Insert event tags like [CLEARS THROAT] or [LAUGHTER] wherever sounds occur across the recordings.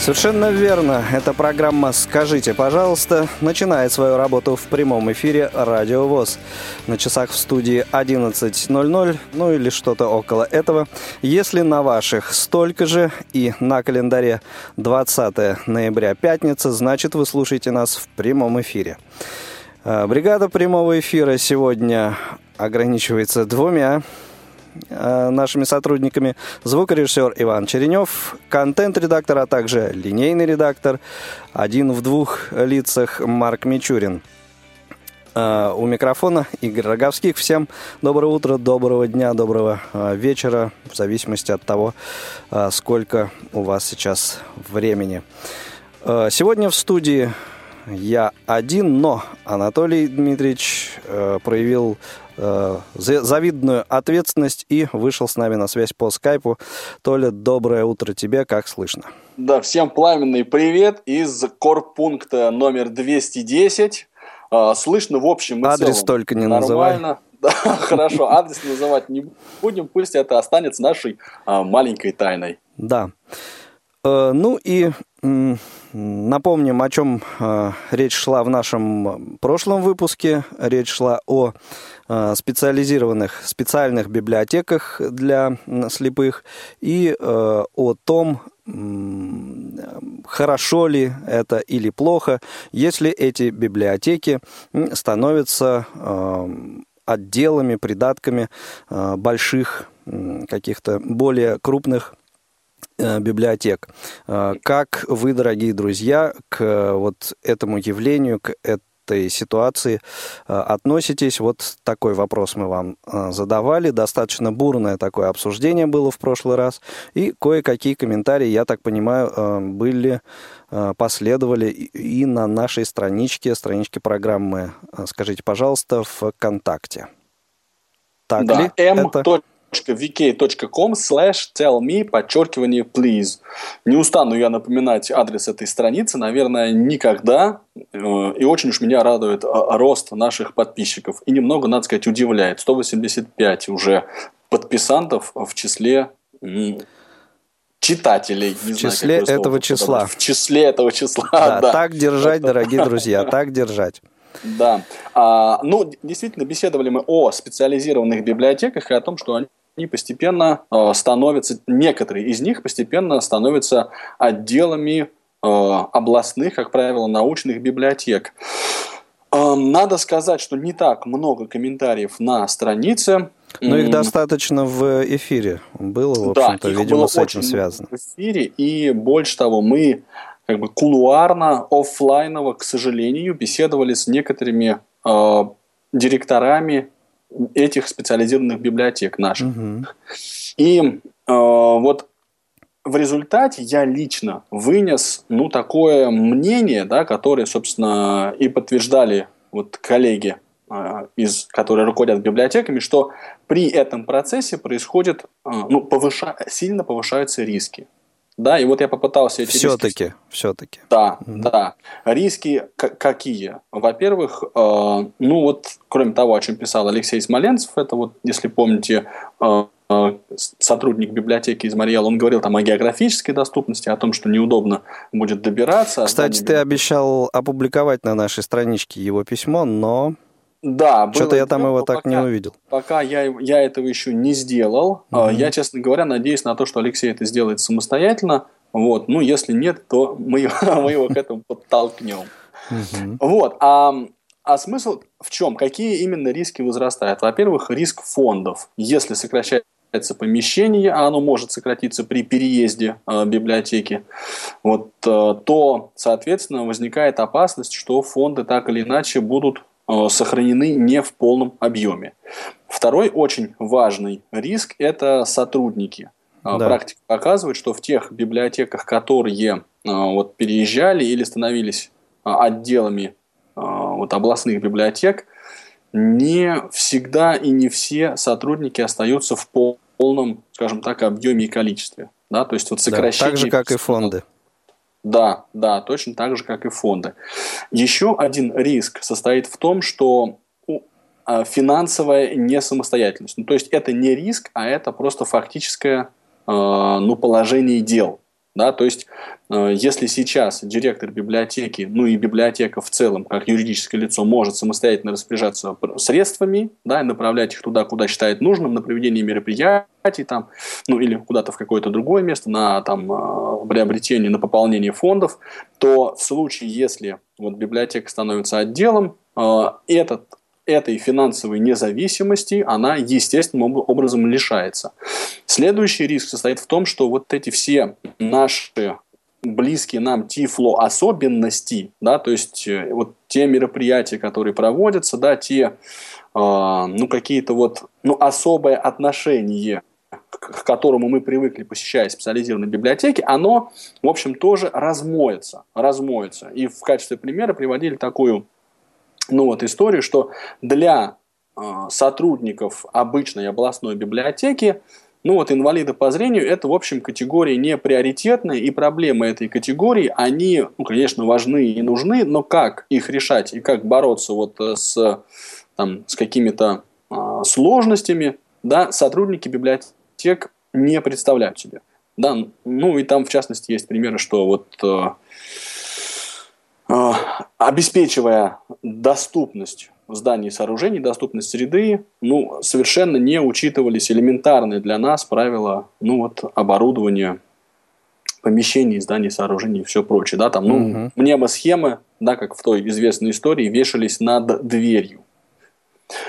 Совершенно верно. Эта программа «Скажите, пожалуйста» начинает свою работу в прямом эфире «Радио ВОЗ». На часах в студии 11.00, ну или что-то около этого. Если на ваших столько же и на календаре 20 ноября пятница, значит вы слушаете нас в прямом эфире. А, бригада прямого эфира сегодня ограничивается двумя Э, нашими сотрудниками звукорежиссер Иван Черенев, контент-редактор, а также линейный редактор, один в двух лицах Марк Мичурин. Uh, у микрофона Игорь Роговских. Всем доброе утро, доброго дня, доброго uh, вечера, в зависимости от того, сколько у вас сейчас времени. Сегодня в студии я один, но Анатолий Дмитриевич проявил э, завидную ответственность и вышел с нами на связь по скайпу. Толя, доброе утро тебе, как слышно? Да, всем пламенный привет из корпункта номер 210. Э, слышно, в общем Адрес целом, только не нормально. называй. [LAUGHS] Да, хорошо, адрес называть не будем, пусть это останется нашей а, маленькой тайной. Да. Э, ну и напомним, о чем э, речь шла в нашем прошлом выпуске. Речь шла о э, специализированных специальных библиотеках для слепых и о том, хорошо ли это или плохо, если эти библиотеки становятся отделами, придатками больших каких-то более крупных Э, библиотек. Э, как вы, дорогие друзья, к вот этому явлению, к этой ситуации э, относитесь? Вот такой вопрос мы вам задавали. Достаточно бурное такое обсуждение было в прошлый раз. И кое-какие комментарии, я так понимаю, были, последовали и на нашей страничке, страничке программы «Скажите, пожалуйста» ВКонтакте. Так да, ли M. это? vk.com slash tell me, подчеркивание please. Не устану я напоминать адрес этой страницы, наверное, никогда. Э, и очень уж меня радует а, рост наших подписчиков. И немного, надо сказать, удивляет. 185 уже подписантов в числе читателей. Не в числе знаю, этого числа. В числе этого числа, да. [LAUGHS] да. Так держать, дорогие друзья, [LAUGHS] так держать. Да. А, ну, действительно, беседовали мы о специализированных библиотеках и о том, что они они постепенно э, становятся, некоторые из них постепенно становятся отделами э, областных, как правило, научных библиотек. Э, надо сказать, что не так много комментариев на странице. Но их достаточно в эфире было, в общем-то, да, видимо, было с этим связано. В эфире, и больше того, мы как бы кулуарно, офлайново, к сожалению, беседовали с некоторыми э, директорами этих специализированных библиотек наших. Угу. И э, вот в результате я лично вынес ну, такое мнение, да, которое, собственно, и подтверждали вот коллеги, э, из, которые руководят библиотеками, что при этом процессе происходит, э, ну, повыша, сильно повышаются риски. Да, и вот я попытался эти все-таки, риски... все-таки. Да, угу. да. Риски какие? Во-первых, э, ну вот, кроме того, о чем писал Алексей Смоленцев, это вот, если помните, э, э сотрудник библиотеки из Мариэл, он говорил там о географической доступности, о том, что неудобно будет добираться. Кстати, ты обещал опубликовать на нашей страничке его письмо, но да, что-то я там его так пока, не увидел. Пока я, я этого еще не сделал. Угу. Я, честно говоря, надеюсь на то, что Алексей это сделает самостоятельно. Вот. Ну, если нет, то мы, [LAUGHS] мы его к этому подтолкнем. Вот. А, а смысл в чем? Какие именно риски возрастают? Во-первых, риск фондов. Если сокращается помещение, а оно может сократиться при переезде э, библиотеки, вот, э, то, соответственно, возникает опасность, что фонды так или иначе будут сохранены не в полном объеме. Второй очень важный риск – это сотрудники. Э, да. Практика показывает, что в тех библиотеках, которые вот переезжали или становились отделами вот областных библиотек, не всегда и не все сотрудники остаются в полном, скажем так, объеме и количестве. Да, то есть вот сокращение... Да, так же, как и фонды. Да, да, точно так же, как и фонды. Еще один риск состоит в том, что а, финансовая несамостоятельность. Ну, то есть это не риск, а это просто фактическое а, ну, положение дел. Да, то есть, э, если сейчас директор библиотеки, ну и библиотека в целом, как юридическое лицо, может самостоятельно распоряжаться средствами, да, и направлять их туда, куда считает нужным, на проведение мероприятий, там, ну или куда-то в какое-то другое место, на там, э, приобретение, на пополнение фондов, то в случае, если вот, библиотека становится отделом, э, этот этой финансовой независимости она естественным образом лишается. Следующий риск состоит в том, что вот эти все наши близкие нам тифло особенности, да, то есть э, вот те мероприятия, которые проводятся, да, те, э, ну, какие-то вот, ну, особое отношение к которому мы привыкли, посещая специализированные библиотеки, оно, в общем, тоже размоется. размоется. И в качестве примера приводили такую ну вот историю, что для э, сотрудников обычной областной библиотеки, ну вот инвалиды по зрению это, в общем, категории не приоритетные, и проблемы этой категории, они, ну, конечно, важны и нужны, но как их решать и как бороться вот э, с, там, с какими-то э, сложностями, да, сотрудники библиотек не представляют себе. Да, ну и там, в частности, есть примеры, что вот Э, обеспечивая доступность зданий и сооружений, доступность среды, ну, совершенно не учитывались элементарные для нас правила, ну, вот, оборудования помещений, зданий, сооружений и все прочее, да, там, ну, угу. мнемосхемы, да, как в той известной истории, вешались над дверью.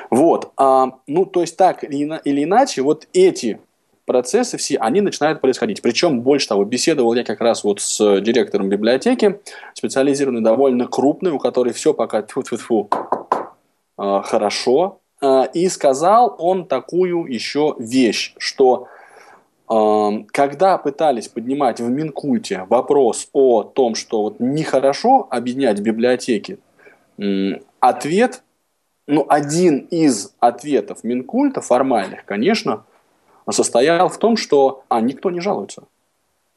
Вот, а, ну, то есть так или иначе, вот эти процессы все, они начинают происходить. Причем, больше того, беседовал я как раз вот с директором библиотеки, специализированной, довольно крупной, у которой все пока тьфу -тьфу -тьфу, хорошо. А, и сказал он такую еще вещь, что а, когда пытались поднимать в Минкульте вопрос о том, что вот нехорошо объединять библиотеки, ответ, ну, один из ответов Минкульта, формальных, конечно, состоял в том, что а, никто не жалуется.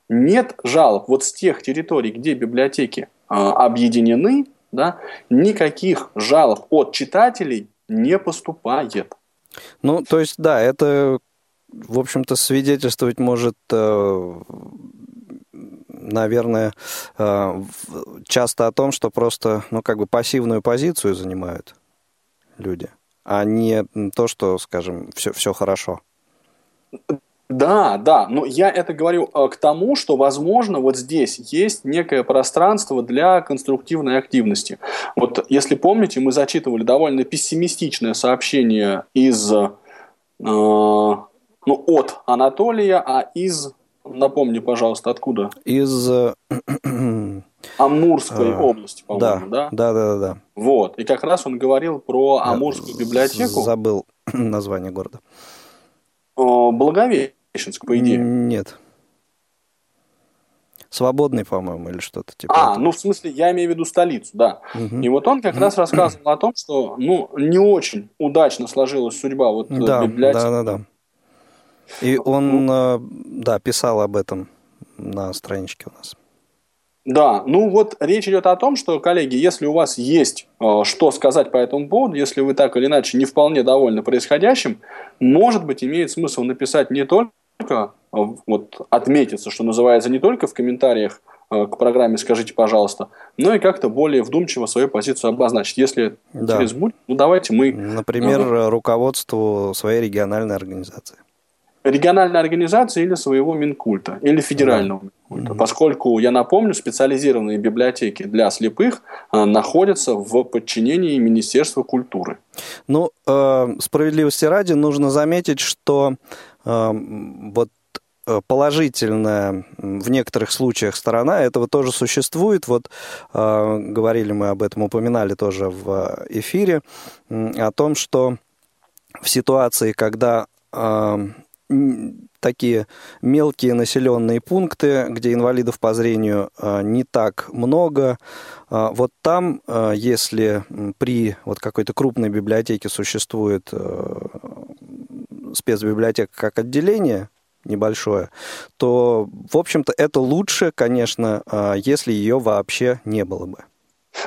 Нет жалоб. Вот с тех территорий, где библиотеки а, объединены, да, никаких жалоб от читателей не поступает. Ну, то есть, да, это, в общем-то, свидетельствовать может, э, наверное, э, часто о том, что просто, ну, как бы пассивную позицию занимают люди, а не то, что, скажем, все, все хорошо. Да, да, но я это говорю э, к тому, что, возможно, вот здесь есть некое пространство для конструктивной активности. Вот если помните, мы зачитывали довольно пессимистичное сообщение из, э, ну, от Анатолия, а из, напомни, пожалуйста, откуда? Из... Э, [CLEARS THROAT] Амурской области, по-моему, да? Да, да, да, да. Вот, и как раз он говорил про Амурскую библиотеку. Забыл [CLEARS THROAT] название города. Благовещенск, по идее. Нет. Свободный, по-моему, или что-то типа. А, этого. ну в смысле, я имею в виду столицу, да. Угу. И вот он как раз рассказывал о том, что ну не очень удачно сложилась судьба вот э, да, библиотеки. Да, да, да. И он, ну, да, писал об этом на страничке у нас. Да, ну вот речь идет о том, что, коллеги, если у вас есть э, что сказать по этому поводу, если вы так или иначе не вполне довольны происходящим, может быть, имеет смысл написать не только, э, вот отметиться, что называется, не только в комментариях э, к программе «Скажите, пожалуйста», но и как-то более вдумчиво свою позицию обозначить. Если да. интерес будет, ну давайте мы... Например, э, руководству своей региональной организации региональной организации или своего Минкульта, или федерального да. Минкульта. Mm-hmm. Поскольку, я напомню, специализированные библиотеки для слепых а, находятся в подчинении Министерства культуры. Ну, э, справедливости ради, нужно заметить, что э, вот э, положительная в некоторых случаях сторона этого тоже существует. Вот э, говорили мы об этом, упоминали тоже в эфире, э, о том, что в ситуации, когда такие мелкие населенные пункты, где инвалидов по зрению не так много. Вот там, если при вот какой-то крупной библиотеке существует спецбиблиотека как отделение, небольшое, то, в общем-то, это лучше, конечно, если ее вообще не было бы.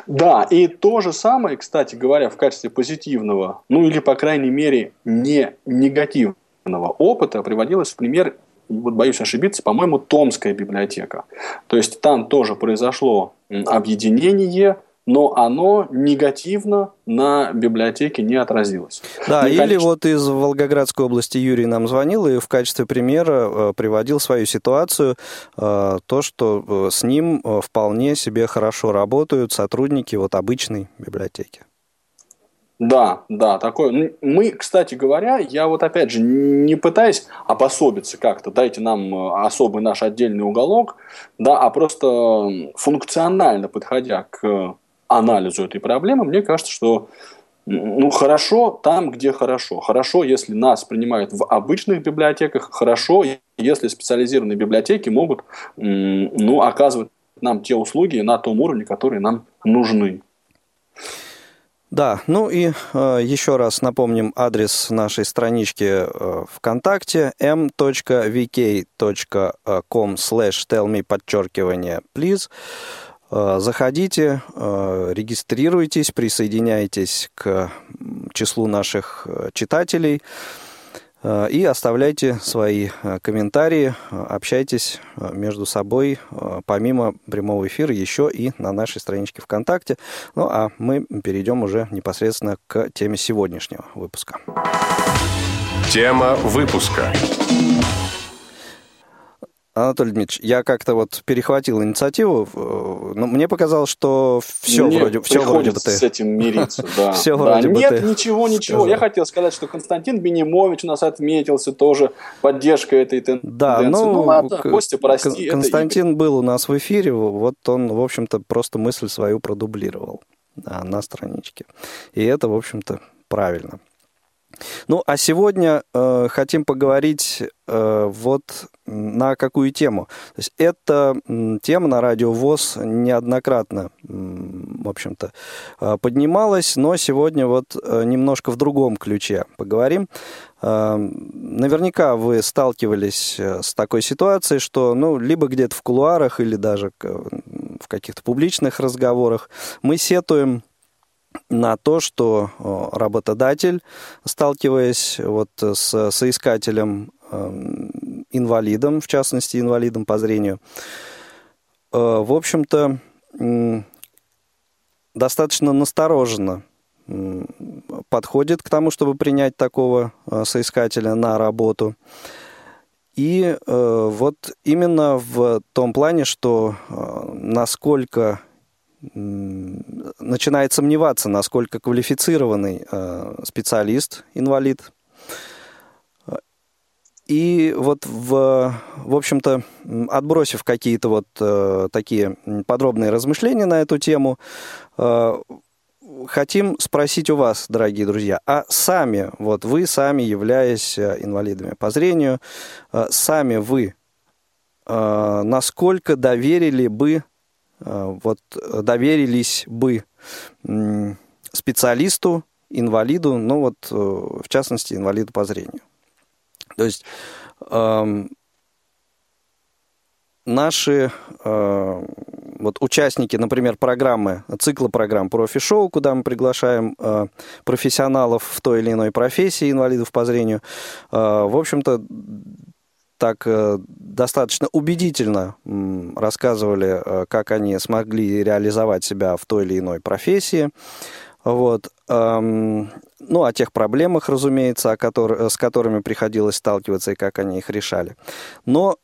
Да, и то же самое, кстати говоря, в качестве позитивного, ну или, по крайней мере, не негативного опыта приводилось в пример, вот боюсь ошибиться, по-моему, Томская библиотека. То есть там тоже произошло объединение но оно негативно на библиотеке не отразилось. Да, ну, или конечно... вот из Волгоградской области Юрий нам звонил и в качестве примера э, приводил свою ситуацию, э, то, что э, с ним вполне себе хорошо работают сотрудники вот обычной библиотеки. Да, да, такое. Мы, кстати говоря, я вот опять же не пытаюсь обособиться как-то, дайте нам особый наш отдельный уголок, да, а просто функционально подходя к анализу этой проблемы, мне кажется, что ну, хорошо там, где хорошо. Хорошо, если нас принимают в обычных библиотеках. Хорошо, если специализированные библиотеки могут ну, оказывать нам те услуги на том уровне, которые нам нужны. Да, ну и э, еще раз напомним адрес нашей странички э, ВКонтакте m.vk.com slash tell me подчеркивание please. Э, заходите, э, регистрируйтесь, присоединяйтесь к числу наших э, читателей и оставляйте свои комментарии, общайтесь между собой, помимо прямого эфира, еще и на нашей страничке ВКонтакте. Ну а мы перейдем уже непосредственно к теме сегодняшнего выпуска. Тема выпуска. Анатолий Дмитриевич, я как-то вот перехватил инициативу, но мне показалось, что все Мне вроде, все вроде бы ты... с этим мириться, [LAUGHS] да. все да. вроде Нет, бы ты ничего, ничего. Сказал. Я хотел сказать, что Константин Бенимович у нас отметился тоже поддержкой этой тенденции. Да, ну, ну ладно, Костя, прости. Константин был у нас в эфире, вот он, в общем-то, просто мысль свою продублировал да, на страничке. И это, в общем-то, правильно. Ну, а сегодня э, хотим поговорить э, вот на какую тему. То есть эта тема на радио ВОЗ неоднократно, в общем-то, э, поднималась, но сегодня вот э, немножко в другом ключе поговорим. Э, наверняка вы сталкивались с такой ситуацией, что, ну, либо где-то в кулуарах или даже в каких-то публичных разговорах мы сетуем на то, что работодатель, сталкиваясь вот с соискателем эм, инвалидом, в частности инвалидом по зрению, э, в общем-то, достаточно настороженно подходит к тому, чтобы принять такого э, соискателя на работу. И э, вот именно в том плане, что насколько начинает сомневаться, насколько квалифицированный э, специалист, инвалид. И вот, в, в общем-то, отбросив какие-то вот э, такие подробные размышления на эту тему, э, хотим спросить у вас, дорогие друзья, а сами, вот вы сами, являясь инвалидами по зрению, сами вы, насколько доверили бы вот доверились бы специалисту, инвалиду, ну вот э, в частности инвалиду по зрению. То есть эм, наши э, вот участники, например, программы, цикла программ профи-шоу, куда мы приглашаем э, профессионалов в той или иной профессии, инвалидов по зрению, э, в общем-то, так э, достаточно убедительно рассказывали, э, как они смогли реализовать себя в той или иной профессии. Вот. Эм, ну, о тех проблемах, разумеется, о которых, с которыми приходилось сталкиваться и как они их решали. Но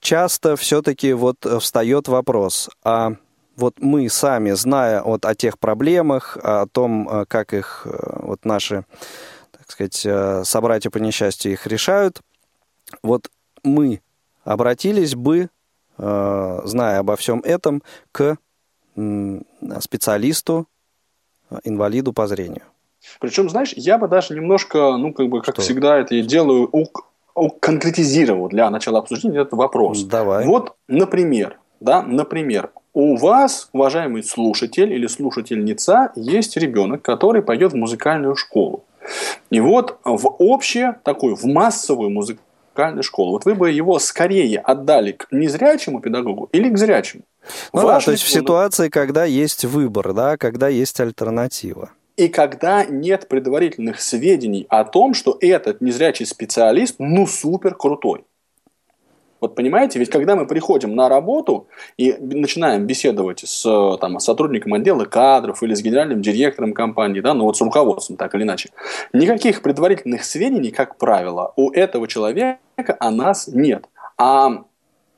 часто все-таки вот встает вопрос, а вот мы сами, зная вот о тех проблемах, о том, э, как их вот наши так сказать, э, собратья по несчастью их решают. Вот мы обратились бы, э, зная обо всем этом, к специалисту, э, инвалиду по зрению. Причем, знаешь, я бы даже немножко, ну, как бы, как Что? всегда это я делаю, конкретизировал для начала обсуждения этот вопрос. Давай. Вот, например, да, например, у вас, уважаемый слушатель или слушательница, есть ребенок, который пойдет в музыкальную школу. И вот в общее, такую, в массовую музыкальную школу, вот вы бы его скорее отдали к незрячему педагогу или к зрячему? Ну да, то есть в ситуации, когда есть выбор, да, когда есть альтернатива. И когда нет предварительных сведений о том, что этот незрячий специалист, ну, супер крутой. Вот понимаете, ведь когда мы приходим на работу и начинаем беседовать с там, сотрудником отдела кадров или с генеральным директором компании, да, ну вот с руководством, так или иначе, никаких предварительных сведений, как правило, у этого человека о нас нет. А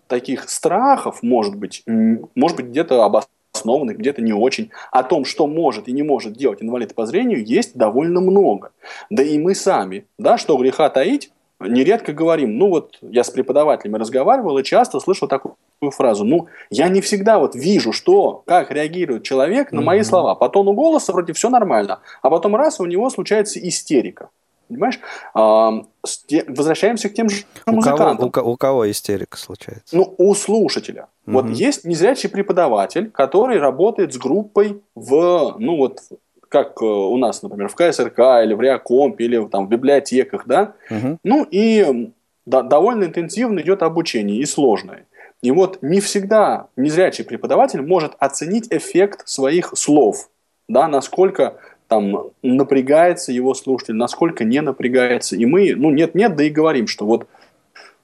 таких страхов, может быть, может быть где-то обоснованных, где-то не очень, о том, что может и не может делать инвалид по зрению, есть довольно много. Да и мы сами, да, что греха таить, нередко говорим, ну вот я с преподавателями разговаривал и часто слышал такую фразу, ну я не всегда вот вижу, что, как реагирует человек на мои слова. По тону голоса вроде все нормально, а потом раз у него случается истерика. Понимаешь? А, возвращаемся к тем же у музыкантам. Кого, у, у кого истерика случается? Ну, у слушателя. Угу. Вот есть незрячий преподаватель, который работает с группой в, ну вот, как э, у нас, например, в КСРК или в Реакомп или там в библиотеках, да. Угу. Ну и да, довольно интенсивно идет обучение и сложное. И вот не всегда незрячий преподаватель может оценить эффект своих слов, да, насколько там напрягается его слушатель, насколько не напрягается. И мы, ну, нет-нет, да и говорим, что вот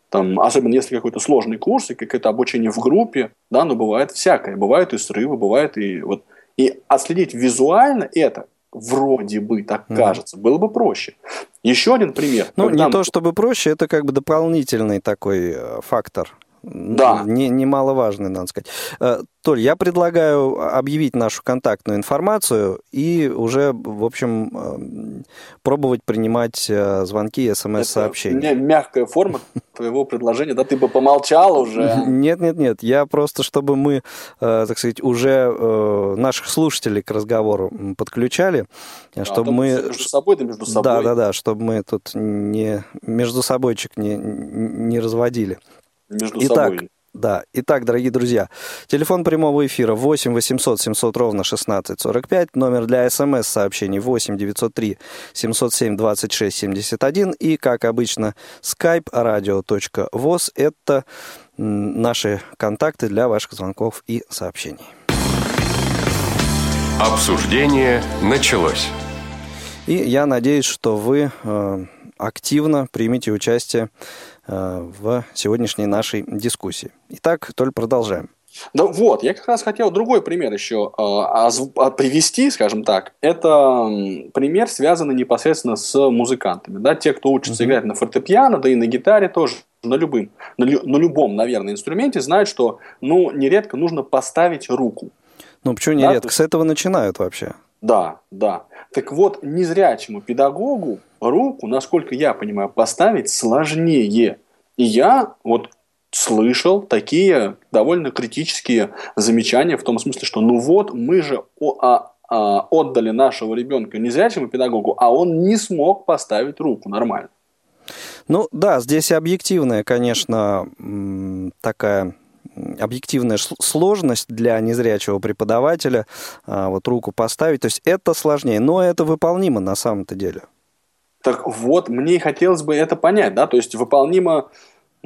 там, особенно если какой-то сложный курс и какое-то обучение в группе, да, но бывает всякое. Бывают и срывы, бывает и вот... И отследить визуально это, вроде бы так mm. кажется, было бы проще. Еще один пример. Ну, не мы... то чтобы проще, это как бы дополнительный такой э, фактор да. Не, немаловажный, надо сказать. Э, Толь, я предлагаю объявить нашу контактную информацию и уже, в общем, э, пробовать принимать э, звонки и смс-сообщения. Мягкая форма твоего предложения, да, ты бы помолчал уже. Нет, нет, нет, я просто, чтобы мы, так сказать, уже наших слушателей к разговору подключали, чтобы мы... Между собой, да между собой. Да, да, да, чтобы мы тут не между собойчик не, не разводили между Итак, собой. Да. Итак, дорогие друзья, телефон прямого эфира 8 800 700 ровно 16 45, номер для смс-сообщений 8 903 707 26 71 и, как обычно, skype radio.voz – это наши контакты для ваших звонков и сообщений. Обсуждение началось. И я надеюсь, что вы э, активно примете участие в сегодняшней нашей дискуссии. Итак, Толь, продолжаем. Да вот, я как раз хотел другой пример еще э, привести, скажем так. Это пример, связанный непосредственно с музыкантами. Да? Те, кто учится uh-huh. играть на фортепиано, да и на гитаре тоже, на, любым, на, на любом, наверное, инструменте, знают, что ну, нередко нужно поставить руку. Ну, почему нередко? Да? С этого начинают вообще. Да, да. Так вот, незрячему педагогу руку, насколько я понимаю, поставить сложнее. И я вот слышал такие довольно критические замечания в том смысле, что ну вот мы же о, а, а, отдали нашего ребенка незрячему педагогу, а он не смог поставить руку нормально. Ну да, здесь объективная, конечно, такая объективная сложность для незрячего преподавателя а, вот руку поставить. То есть это сложнее, но это выполнимо на самом-то деле. Так вот, мне хотелось бы это понять, да, то есть выполнимо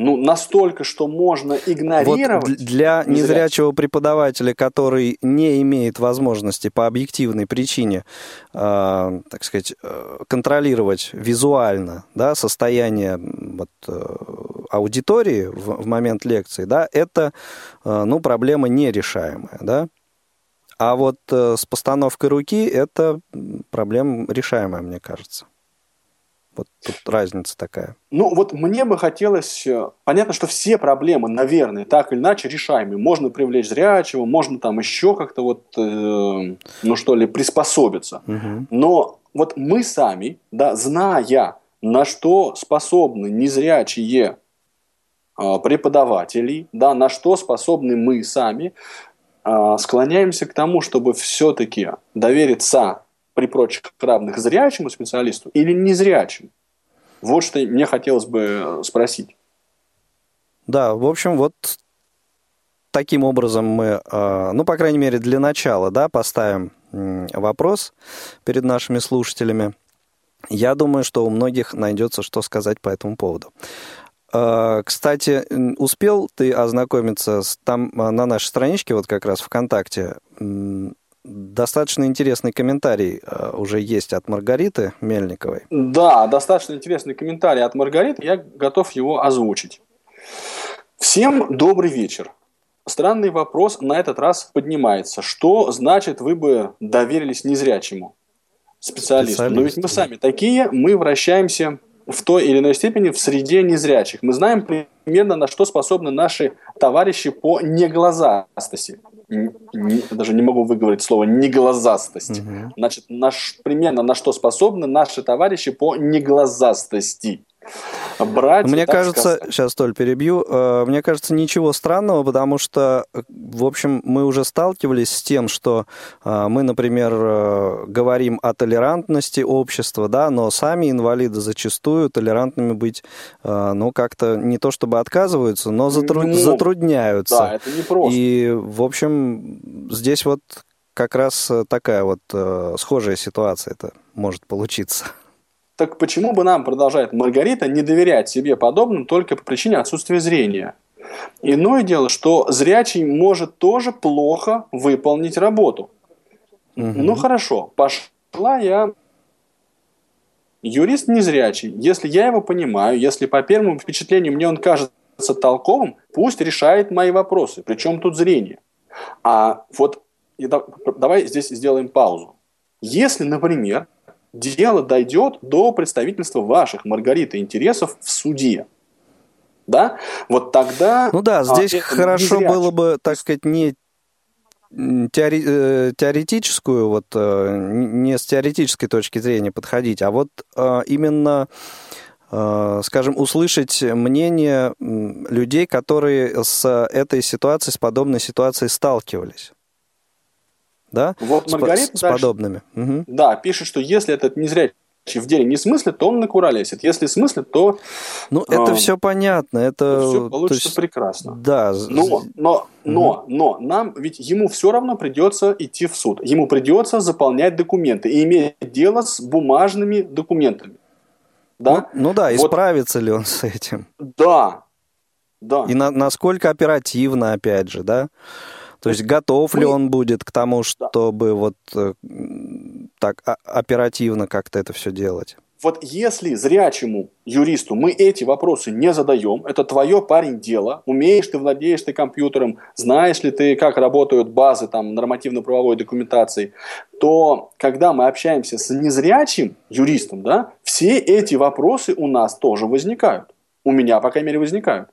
ну, настолько, что можно игнорировать. Вот для незрячего преподавателя, который не имеет возможности по объективной причине, э, так сказать, э, контролировать визуально да, состояние вот, э, аудитории в, в момент лекции, да, это э, ну, проблема нерешаемая. Да? А вот э, с постановкой руки это проблема решаемая, мне кажется. Вот тут разница такая. Ну, вот мне бы хотелось... Э, понятно, что все проблемы, наверное, так или иначе решаемые. Можно привлечь зрячего, можно там еще как-то вот, э, ну что ли, приспособиться. Угу. Но вот мы сами, да, зная, на что способны незрячие э, преподаватели, да, на что способны мы сами, э, склоняемся к тому, чтобы все-таки довериться при прочих равных зрячему специалисту или незрячему? Вот что мне хотелось бы спросить. Да, в общем, вот таким образом мы, ну, по крайней мере, для начала, да, поставим вопрос перед нашими слушателями. Я думаю, что у многих найдется, что сказать по этому поводу. А, кстати, успел ты ознакомиться с, там а, на нашей страничке, вот как раз ВКонтакте, достаточно интересный комментарий уже есть от Маргариты Мельниковой. Да, достаточно интересный комментарий от Маргариты, я готов его озвучить. Всем добрый вечер. Странный вопрос на этот раз поднимается. Что значит вы бы доверились незрячему специалисту? специалисту? Но ведь мы сами такие, мы вращаемся в той или иной степени в среде незрячих. Мы знаем примерно, на что способны наши товарищи по неглазастости. Не, даже не могу выговорить слово неглазастость. Угу. Значит, наш, примерно на что способны наши товарищи по неглазастости брать. Мне кажется, сказать. сейчас, Толь, перебью, э, мне кажется, ничего странного, потому что, в общем, мы уже сталкивались с тем, что э, мы, например, э, говорим о толерантности общества, да, но сами инвалиды зачастую толерантными быть, ну, как-то не то чтобы отказываются, но затруд... ну, затрудняются. Да, это не просто. И, в общем, здесь вот как раз такая вот схожая ситуация это может получиться. Так почему бы нам, продолжает Маргарита, не доверять себе подобным только по причине отсутствия зрения? Иное дело, что зрячий может тоже плохо выполнить работу. Угу. Ну хорошо, пошла я юрист незрячий. Если я его понимаю, если по первому впечатлению мне он кажется толковым, пусть решает мои вопросы. Причем тут зрение. А вот давай здесь сделаем паузу. Если, например, дело дойдет до представительства ваших, Маргарита, интересов в суде. Да? Вот тогда... Ну да, здесь а, хорошо было бы, так сказать, не теори э, теоретическую, вот э, не с теоретической точки зрения подходить, а вот э, именно скажем, услышать мнение людей, которые с этой ситуацией, с подобной ситуацией сталкивались да? Вот Маргарита с, с подобными. Угу. Да, пишет, что если этот незрячий в деле не смыслит, то он на кура лезет. Если смыслит, то... Ну, это э, все понятно. Это все получится есть, прекрасно. Да. Но, но, но, но нам, ведь ему все равно придется идти в суд. Ему придется заполнять документы и иметь дело с бумажными документами. Да? Ну, ну да, вот. исправится ли он [LAUGHS] с этим? Да, да. И на, насколько оперативно, опять же, да? То есть готов ли он будет к тому, чтобы вот э, так оперативно как-то это все делать? Вот если зрячему юристу мы эти вопросы не задаем, это твое парень дело, умеешь ты, владеешь ты компьютером, знаешь ли ты, как работают базы там, нормативно-правовой документации, то когда мы общаемся с незрячим юристом, да, все эти вопросы у нас тоже возникают. У меня, по крайней мере, возникают.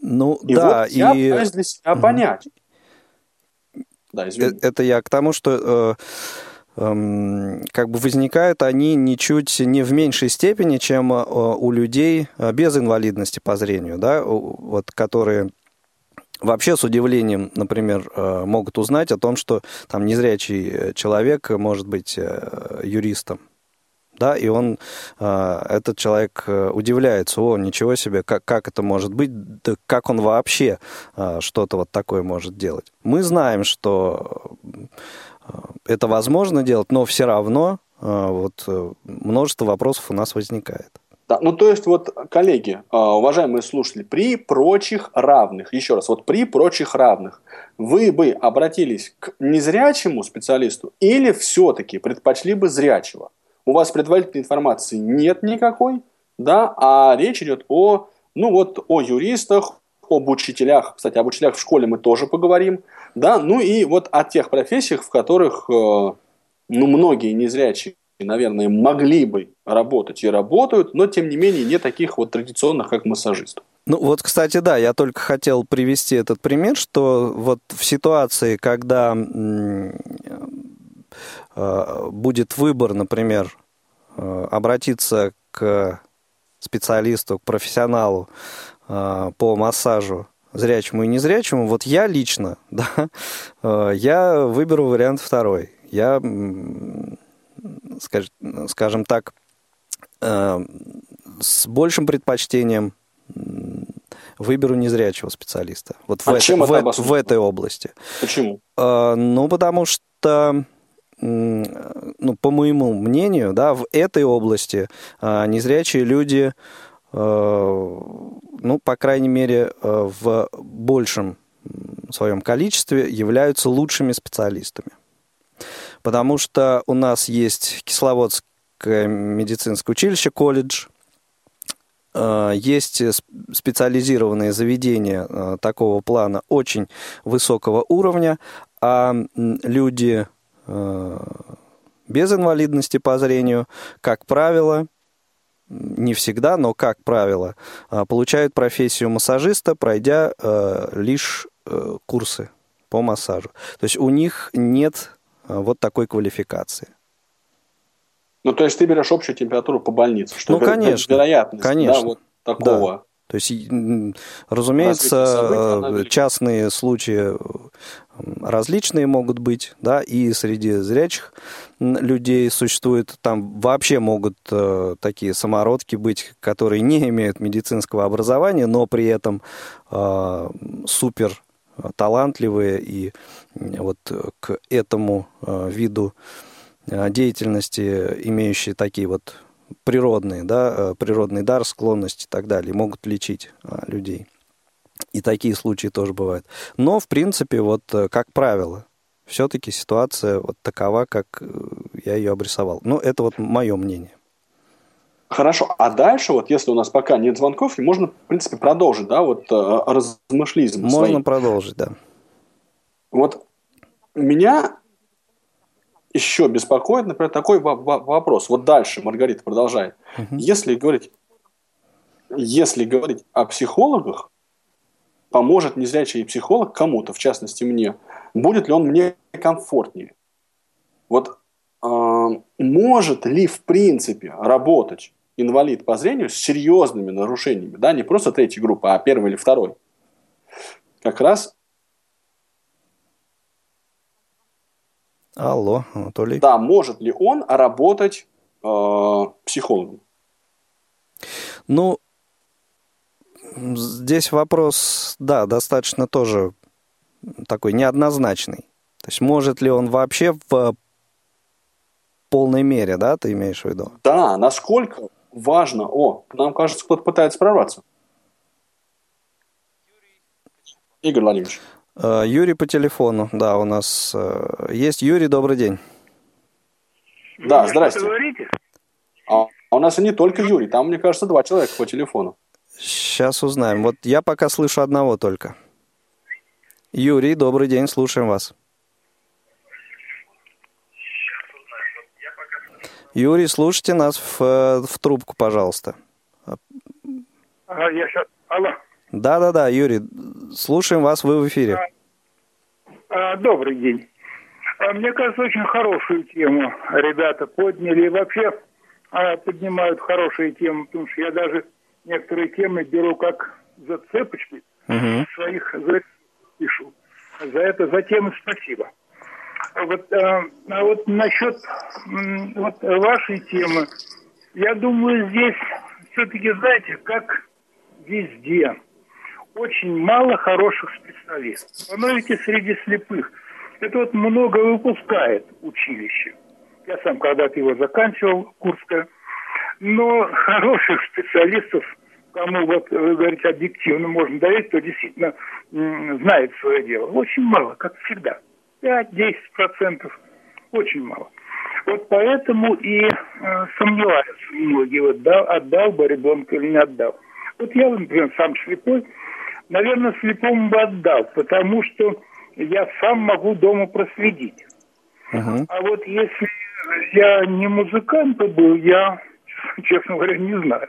Ну, и да, вот я и... пытаюсь для себя понять, да, извини. Э, это я к тому, что э, эм, как бы возникают они ничуть не в меньшей степени, чем э, у людей без инвалидности по зрению, да, вот которые вообще с удивлением, например, могут узнать о том, что там незрячий человек может быть юристом да, и он, этот человек удивляется, о, ничего себе, как, как это может быть, да как он вообще что-то вот такое может делать. Мы знаем, что это возможно делать, но все равно вот множество вопросов у нас возникает. Да, ну то есть вот, коллеги, уважаемые слушатели, при прочих равных, еще раз, вот при прочих равных, вы бы обратились к незрячему специалисту или все-таки предпочли бы зрячего? У вас предварительной информации нет никакой, да, а речь идет о, ну вот, о юристах, об учителях, кстати, об учителях в школе мы тоже поговорим, да, ну и вот о тех профессиях, в которых, э, ну, многие незрячие, наверное, могли бы работать и работают, но, тем не менее, не таких вот традиционных, как массажист. Ну вот, кстати, да, я только хотел привести этот пример, что вот в ситуации, когда будет выбор, например, э, обратиться к специалисту, к профессионалу э, по массажу зрячему и незрячему, вот я лично, [LAUGHS] да, я выберу вариант второй. Я скажем так, с большим предпочтением выберу незрячего специалиста. Вот а в, чем это в, в этой области. Почему? Ну, потому что ну, по моему мнению, да, в этой области незрячие люди, ну, по крайней мере, в большем своем количестве являются лучшими специалистами. Потому что у нас есть Кисловодское медицинское училище, колледж, э, есть специализированные заведения э, такого плана очень высокого уровня, а люди э, без инвалидности по зрению, как правило, не всегда, но как правило, получают профессию массажиста, пройдя лишь Э, курсы по массажу. То есть у них нет э, вот такой квалификации. Ну, то есть ты берешь общую температуру по больнице. Что ну, конечно. Вероятность конечно. Да, вот такого. Да. То есть, разумеется, э, частные случаи различные могут быть, да, и среди зрячих людей существует, там вообще могут э, такие самородки быть, которые не имеют медицинского образования, но при этом э, супер талантливые и вот к этому э, виду э, деятельности, имеющие такие вот природные, да, э, природный дар, склонность и так далее, могут лечить людей. И такие случаи тоже бывают. Но, в принципе, вот как правило, все-таки ситуация вот такова, как я ее обрисовал. Но это вот мое мнение. Хорошо, а дальше, вот если у нас пока нет звонков, можно, в принципе, продолжить, да, вот э, размышлизм Можно свои. продолжить, да. Вот меня еще беспокоит, например, такой вопрос. Вот дальше Маргарита продолжает. Угу. Если говорить, если говорить о психологах, поможет незрячий психолог кому-то, в частности мне, будет ли он мне комфортнее? Вот э, может ли в принципе работать инвалид по зрению с серьезными нарушениями, да, не просто третьей группы, а первой или второй, как раз Алло, Анатолий. Да, может ли он работать э, психологом? Ну, здесь вопрос, да, достаточно тоже такой неоднозначный. То есть может ли он вообще в полной мере, да, ты имеешь в виду? Да, насколько важно. О, нам кажется, кто-то пытается прорваться. Игорь Владимирович. Э, Юрий по телефону, да, у нас э, есть. Юрий, добрый день. Да, здрасте. А, а у нас и не только Юрий, там, мне кажется, два человека по телефону. Сейчас узнаем. Вот я пока слышу одного только. Юрий, добрый день, слушаем вас. Юрий, слушайте нас в, э, в трубку, пожалуйста. А, я сейчас... Алло. Да-да-да, Юрий, слушаем вас, вы в эфире. А, а, добрый день. А, мне кажется, очень хорошую тему ребята подняли. И вообще поднимают хорошие темы, потому что я даже некоторые темы беру как зацепочки угу. своих пишу. За это, за темы спасибо. Вот, а вот насчет вот вашей темы, я думаю, здесь все-таки, знаете, как везде, очень мало хороших специалистов. И среди слепых. Это вот много выпускает училище. Я сам когда-то его заканчивал, Курское. Но хороших специалистов, кому вот, вы говорите, объективно можно доверить, кто действительно знает свое дело, очень мало, как всегда. 5-10%. Очень мало. Вот поэтому и э, сомневаются многие, вот дал, отдал бы ребенка или не отдал. Вот я, например, сам слепой, наверное, слепому бы отдал, потому что я сам могу дома проследить. Uh-huh. А вот если я не музыкант был, я, [LAUGHS] честно говоря, не знаю.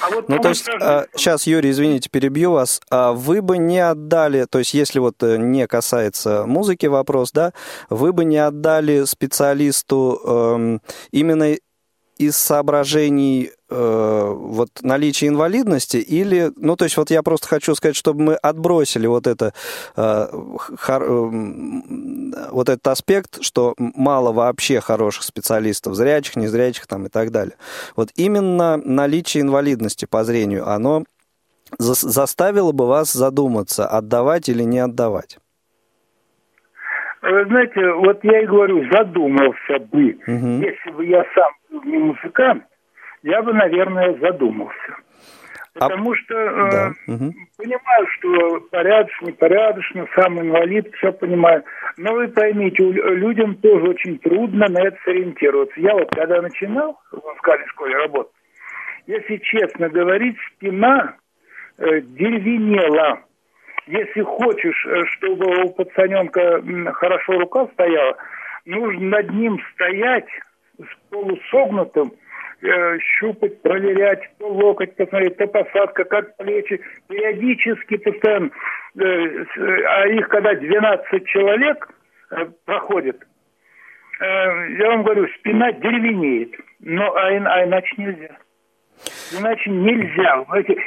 А вот ну, то есть, а, сейчас, Юрий, извините, перебью вас. А вы бы не отдали, то есть, если вот э, не касается музыки вопрос, да, вы бы не отдали специалисту эм, именно из соображений э, вот наличия инвалидности или, ну то есть вот я просто хочу сказать, чтобы мы отбросили вот это э, хор, э, вот этот аспект, что мало вообще хороших специалистов, зрячих, незрячих там и так далее. Вот именно наличие инвалидности по зрению, оно за, заставило бы вас задуматься, отдавать или не отдавать? Вы знаете, вот я и говорю, задумался бы. Угу. Если бы я сам не музыкант, я бы, наверное, задумался. А Потому а... что э, да. угу. понимаю, что порядочно, непорядочно, сам инвалид, все понимаю. Но вы поймите, людям тоже очень трудно на это сориентироваться. Я вот когда начинал в музыкальной школе работать, если честно говорить, спина э, деревенела если хочешь, э, чтобы у пацаненка хорошо рука стояла, нужно над ним стоять с полусогнутым, э, щупать, проверять, то локоть посмотреть, то посадка, как плечи, периодически постоянно. Э, а их когда 12 человек проходит, я вам говорю, спина деревенеет, но а, а иначе нельзя. Иначе нельзя.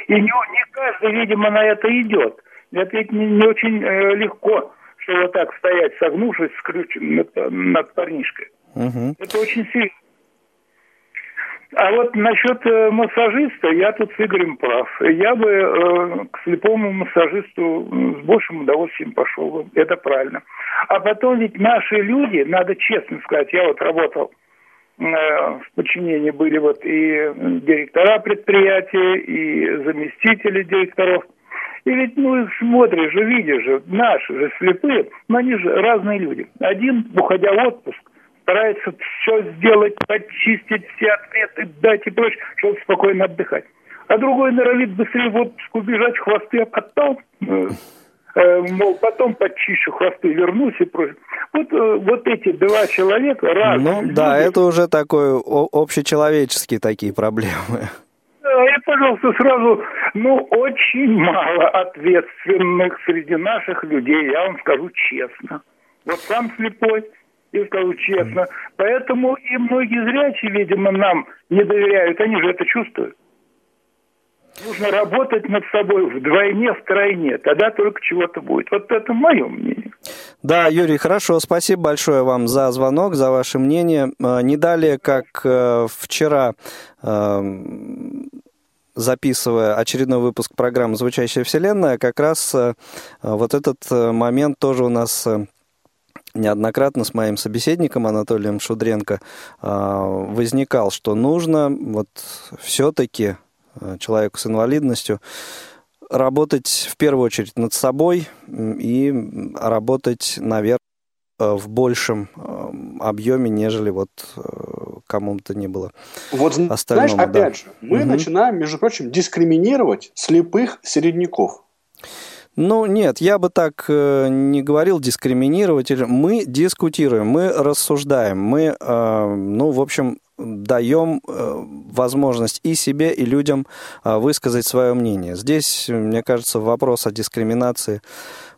И не, не каждый, видимо, на это идет. Это ведь не, не очень э, легко, что вот так стоять, согнувшись, скрючен над, над парнишкой. Угу. Это очень сильно. А вот насчет э, массажиста, я тут с Игорем прав. Я бы э, к слепому массажисту с большим удовольствием пошел бы. Это правильно. А потом ведь наши люди, надо честно сказать, я вот работал э, в подчинении были вот и директора предприятия, и заместители директоров – и ведь, ну, смотришь же, видишь же, наши же слепые, но они же разные люди. Один, уходя в отпуск, старается все сделать, почистить все ответы, дать и прочее, чтобы спокойно отдыхать. А другой норовит быстрее в отпуск убежать, хвосты, а потом, э, э, мол, потом почищу хвосты, вернусь и прочее. Вот, э, вот эти два человека разные. Ну, люди. да, это уже такой общечеловеческие такие проблемы и, пожалуйста, сразу, ну, очень мало ответственных среди наших людей, я вам скажу честно. Вот сам слепой, и скажу честно. Поэтому и многие зрячие, видимо, нам не доверяют, они же это чувствуют. Нужно работать над собой вдвойне, втройне, тогда только чего-то будет. Вот это мое мнение. Да, Юрий, хорошо, спасибо большое вам за звонок, за ваше мнение. А, не далее, как э, вчера записывая очередной выпуск программы «Звучащая вселенная», как раз э, вот этот э, момент тоже у нас э, неоднократно с моим собеседником Анатолием Шудренко возникал, что нужно вот все-таки человеку с инвалидностью работать в первую очередь над собой и работать, наверное, в большем объеме, нежели вот кому-то не было. Вот знаешь, да. опять же, мы угу. начинаем, между прочим, дискриминировать слепых середняков. Ну, нет, я бы так э, не говорил дискриминировать. Мы дискутируем, мы рассуждаем, мы, э, ну, в общем, даем э, возможность и себе, и людям э, высказать свое мнение. Здесь, мне кажется, вопрос о дискриминации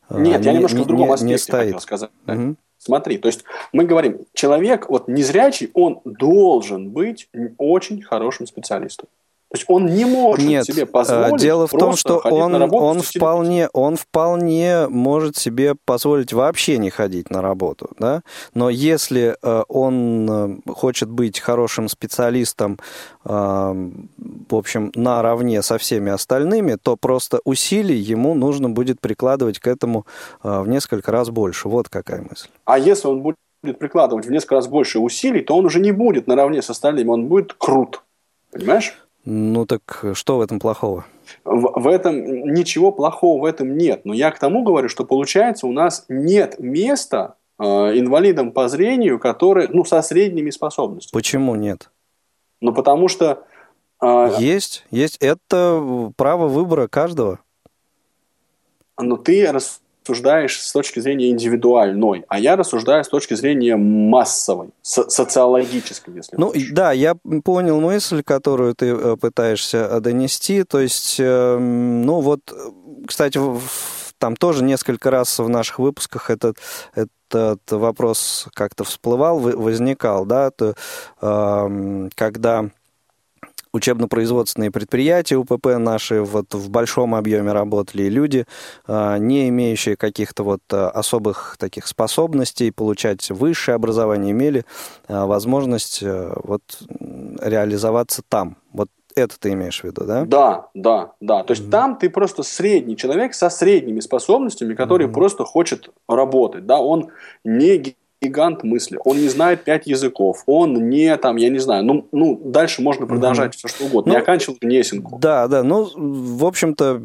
э, Нет, не, я немножко не, в другом аспекте не стоит. хотел сказать. Угу. Смотри, то есть мы говорим, человек вот незрячий, он должен быть очень хорошим специалистом. То есть он не может Нет, себе э, позволить. Дело в том, что он, он вполне, он вполне может себе позволить вообще не ходить на работу, да. Но если э, он э, хочет быть хорошим специалистом, в общем, наравне со всеми остальными, то просто усилий ему нужно будет прикладывать к этому в несколько раз больше. Вот какая мысль. А если он будет прикладывать в несколько раз больше усилий, то он уже не будет наравне с остальными, он будет крут. Понимаешь? Ну так что в этом плохого? В, в этом ничего плохого в этом нет. Но я к тому говорю, что получается у нас нет места э, инвалидам по зрению, которые, ну, со средними способностями. Почему нет? Ну, потому что... Э, есть, есть. Это право выбора каждого. Но ты рассуждаешь с точки зрения индивидуальной, а я рассуждаю с точки зрения массовой, со- социологической, если Ну хочешь. да, я понял мысль, которую ты э, пытаешься донести. То есть, э, ну вот, кстати, там тоже несколько раз в наших выпусках этот, этот вопрос как-то всплывал, возникал, да, то, э, когда учебно-производственные предприятия УПП наши вот в большом объеме работали, и люди, а, не имеющие каких-то вот а, особых таких способностей получать высшее образование, имели а, возможность э, вот реализоваться там. Вот это ты имеешь в виду, да? Да, да, да. То есть mm-hmm. там ты просто средний человек со средними способностями, который mm-hmm. просто хочет работать, да, он не гигант мысли, он не знает пять языков, он не там, я не знаю, ну, ну дальше можно продолжать угу. все что угодно. Ну, не оканчивал Несенку. Да, да, ну, в общем-то,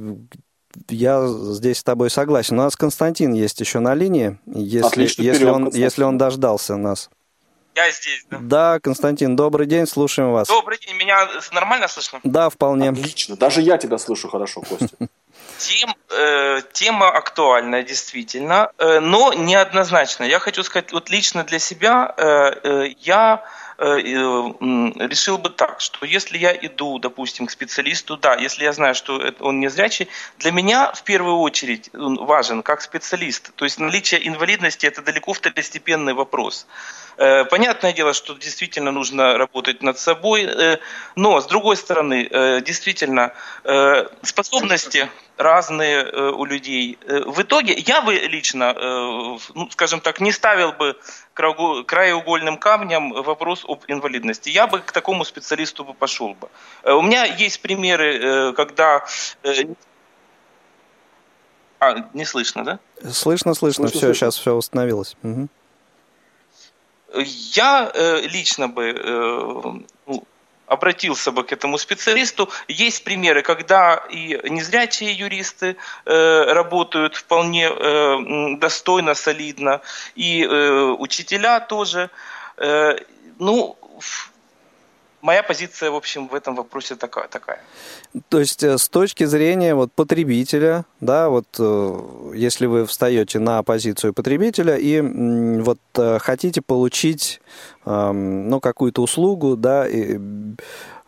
я здесь с тобой согласен. У нас Константин есть еще на линии, если, Отлично, если, он, если он дождался нас. Я здесь, да. Да, Константин, добрый день, слушаем вас. Добрый день, меня нормально слышно? Да, вполне. Отлично, даже я тебя слышу хорошо, Костя. [LAUGHS] Тем, э, тема актуальная, действительно, э, но неоднозначно. Я хочу сказать, вот лично для себя э, э, я решил бы так, что если я иду, допустим, к специалисту, да, если я знаю, что он не зрячий, для меня в первую очередь важен как специалист. То есть наличие инвалидности – это далеко второстепенный вопрос. Э, понятное дело, что действительно нужно работать над собой, э, но с другой стороны, э, действительно, способности разные у людей. В итоге я бы лично, ну, скажем так, не ставил бы краеугольным камнем вопрос об инвалидности. Я бы к такому специалисту бы пошел бы. У меня есть примеры, когда а, не слышно, да? Слышно, слышно, слышно все, слышно. сейчас все установилось. Угу. Я э, лично бы э, ну, обратился бы к этому специалисту. Есть примеры, когда и незрячие юристы э, работают вполне э, достойно, солидно, и э, учителя тоже. Э, ну, моя позиция, в общем, в этом вопросе такая. такая. То есть э, с точки зрения вот, потребителя, да, вот э, если вы встаете на позицию потребителя и вот э, хотите получить ну, какую-то услугу, да, и,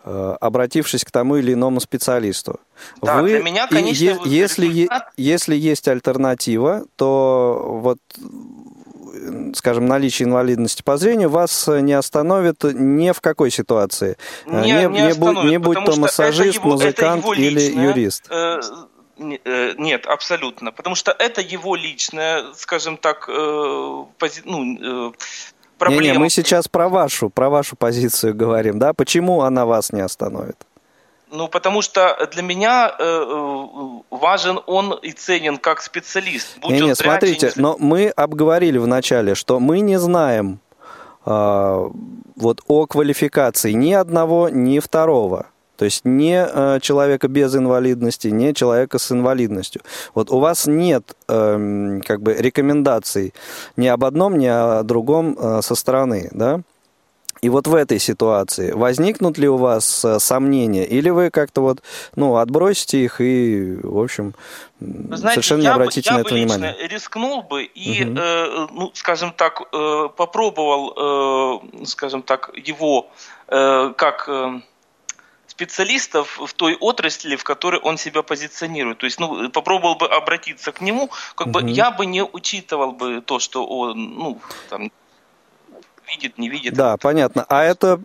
обратившись к тому или иному специалисту. Да, вы, для меня, конечно, е- если, результат... если есть альтернатива, то вот скажем, наличие инвалидности по зрению вас не остановит ни в какой ситуации. Не, не, не, будь, не будь то массажист, его, музыкант или юрист. Э, э, нет, абсолютно. Потому что это его личное, скажем так, э, пози... ну, проблема. Не, не, мы сейчас про вашу, про вашу позицию говорим, да? Почему она вас не остановит? Ну, потому что для меня э, э, важен он и ценен как специалист. Будь не, не, смотрите, не... но мы обговорили в начале, что мы не знаем э, вот о квалификации ни одного, ни второго. То есть не э, человека без инвалидности, не человека с инвалидностью. Вот у вас нет э, как бы рекомендаций ни об одном, ни о другом э, со стороны, да? И вот в этой ситуации возникнут ли у вас э, сомнения, или вы как-то вот, ну, отбросите их и, в общем, Знаете, совершенно не обратите бы, на это внимание? Я бы рискнул бы и, угу. э, ну, скажем так, э, попробовал, э, скажем так, его э, как... Э, специалистов в той отрасли, в которой он себя позиционирует. То есть, ну, попробовал бы обратиться к нему, как угу. бы я бы не учитывал бы то, что он, ну, там, видит, не видит. Да, понятно. А это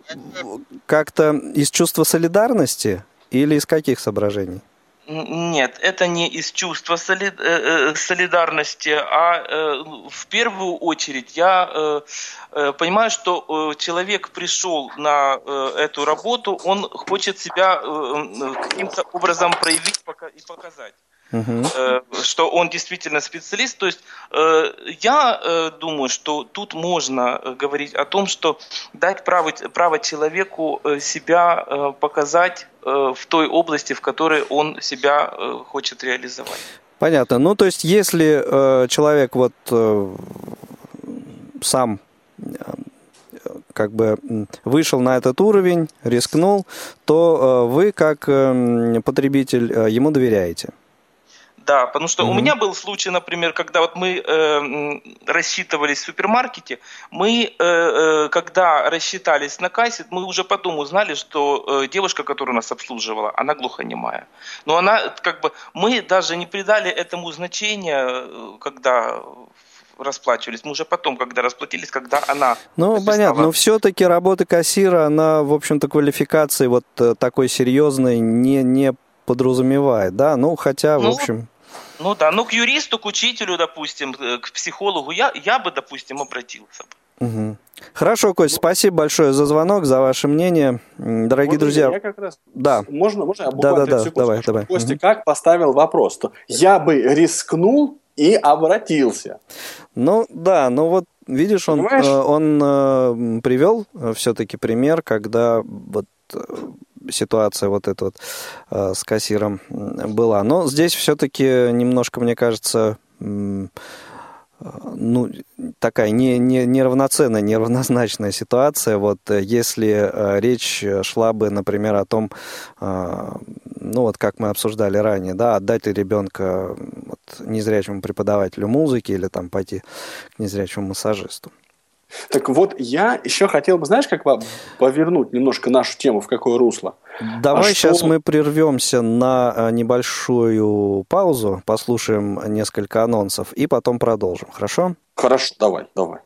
как-то из чувства солидарности или из каких соображений? Нет, это не из чувства э, э, солидарности, а э, в первую очередь я понимаю, что человек пришел на эту работу, он хочет себя каким-то образом проявить и показать угу. что он действительно специалист. То есть э, я э, думаю, что тут можно говорить о том, что дать право, право человеку себя показать в той области, в которой он себя хочет реализовать. Понятно. Ну, то есть, если э, человек вот э, сам как бы вышел на этот уровень, рискнул, то вы как э, потребитель ему доверяете. Да, потому что угу. у меня был случай, например, когда вот мы э, рассчитывались в супермаркете, мы, э, э, когда рассчитались на кассе, мы уже потом узнали, что э, девушка, которая нас обслуживала, она глухонемая. Но она, как бы, мы даже не придали этому значения, э, когда расплачивались. Мы уже потом, когда расплатились, когда она... Ну, написала... понятно, но все-таки работа кассира, она, в общем-то, квалификации вот э, такой серьезной не, не подразумевает, да? Ну, хотя, в ну, общем... Ну да, ну к юристу, к учителю, допустим, э, к психологу я, я бы, допустим, обратился бы. Угу. Хорошо, Кость, спасибо большое за звонок, за ваше мнение. Дорогие можно друзья, я как раз... да. Можно, можно я да, да, да, давай, давай. Костя угу. как поставил вопрос, то я бы рискнул и обратился. Ну да, ну вот видишь, он, Понимаешь? Э, он э, привел все-таки пример, когда вот ситуация вот эта вот э, с кассиром была. Но здесь все-таки немножко, мне кажется, э, ну, такая не, не, неравноценная, неравнозначная ситуация. Вот э, если э, речь шла бы, например, о том, э, ну вот как мы обсуждали ранее, да, отдать ли ребенка вот, незрячему преподавателю музыки или там пойти к незрячему массажисту. Так вот, я еще хотел бы, знаешь, как повернуть немножко нашу тему в какое русло? Давай а сейчас что... мы прервемся на э, небольшую паузу, послушаем несколько анонсов и потом продолжим, хорошо? Хорошо, давай, давай.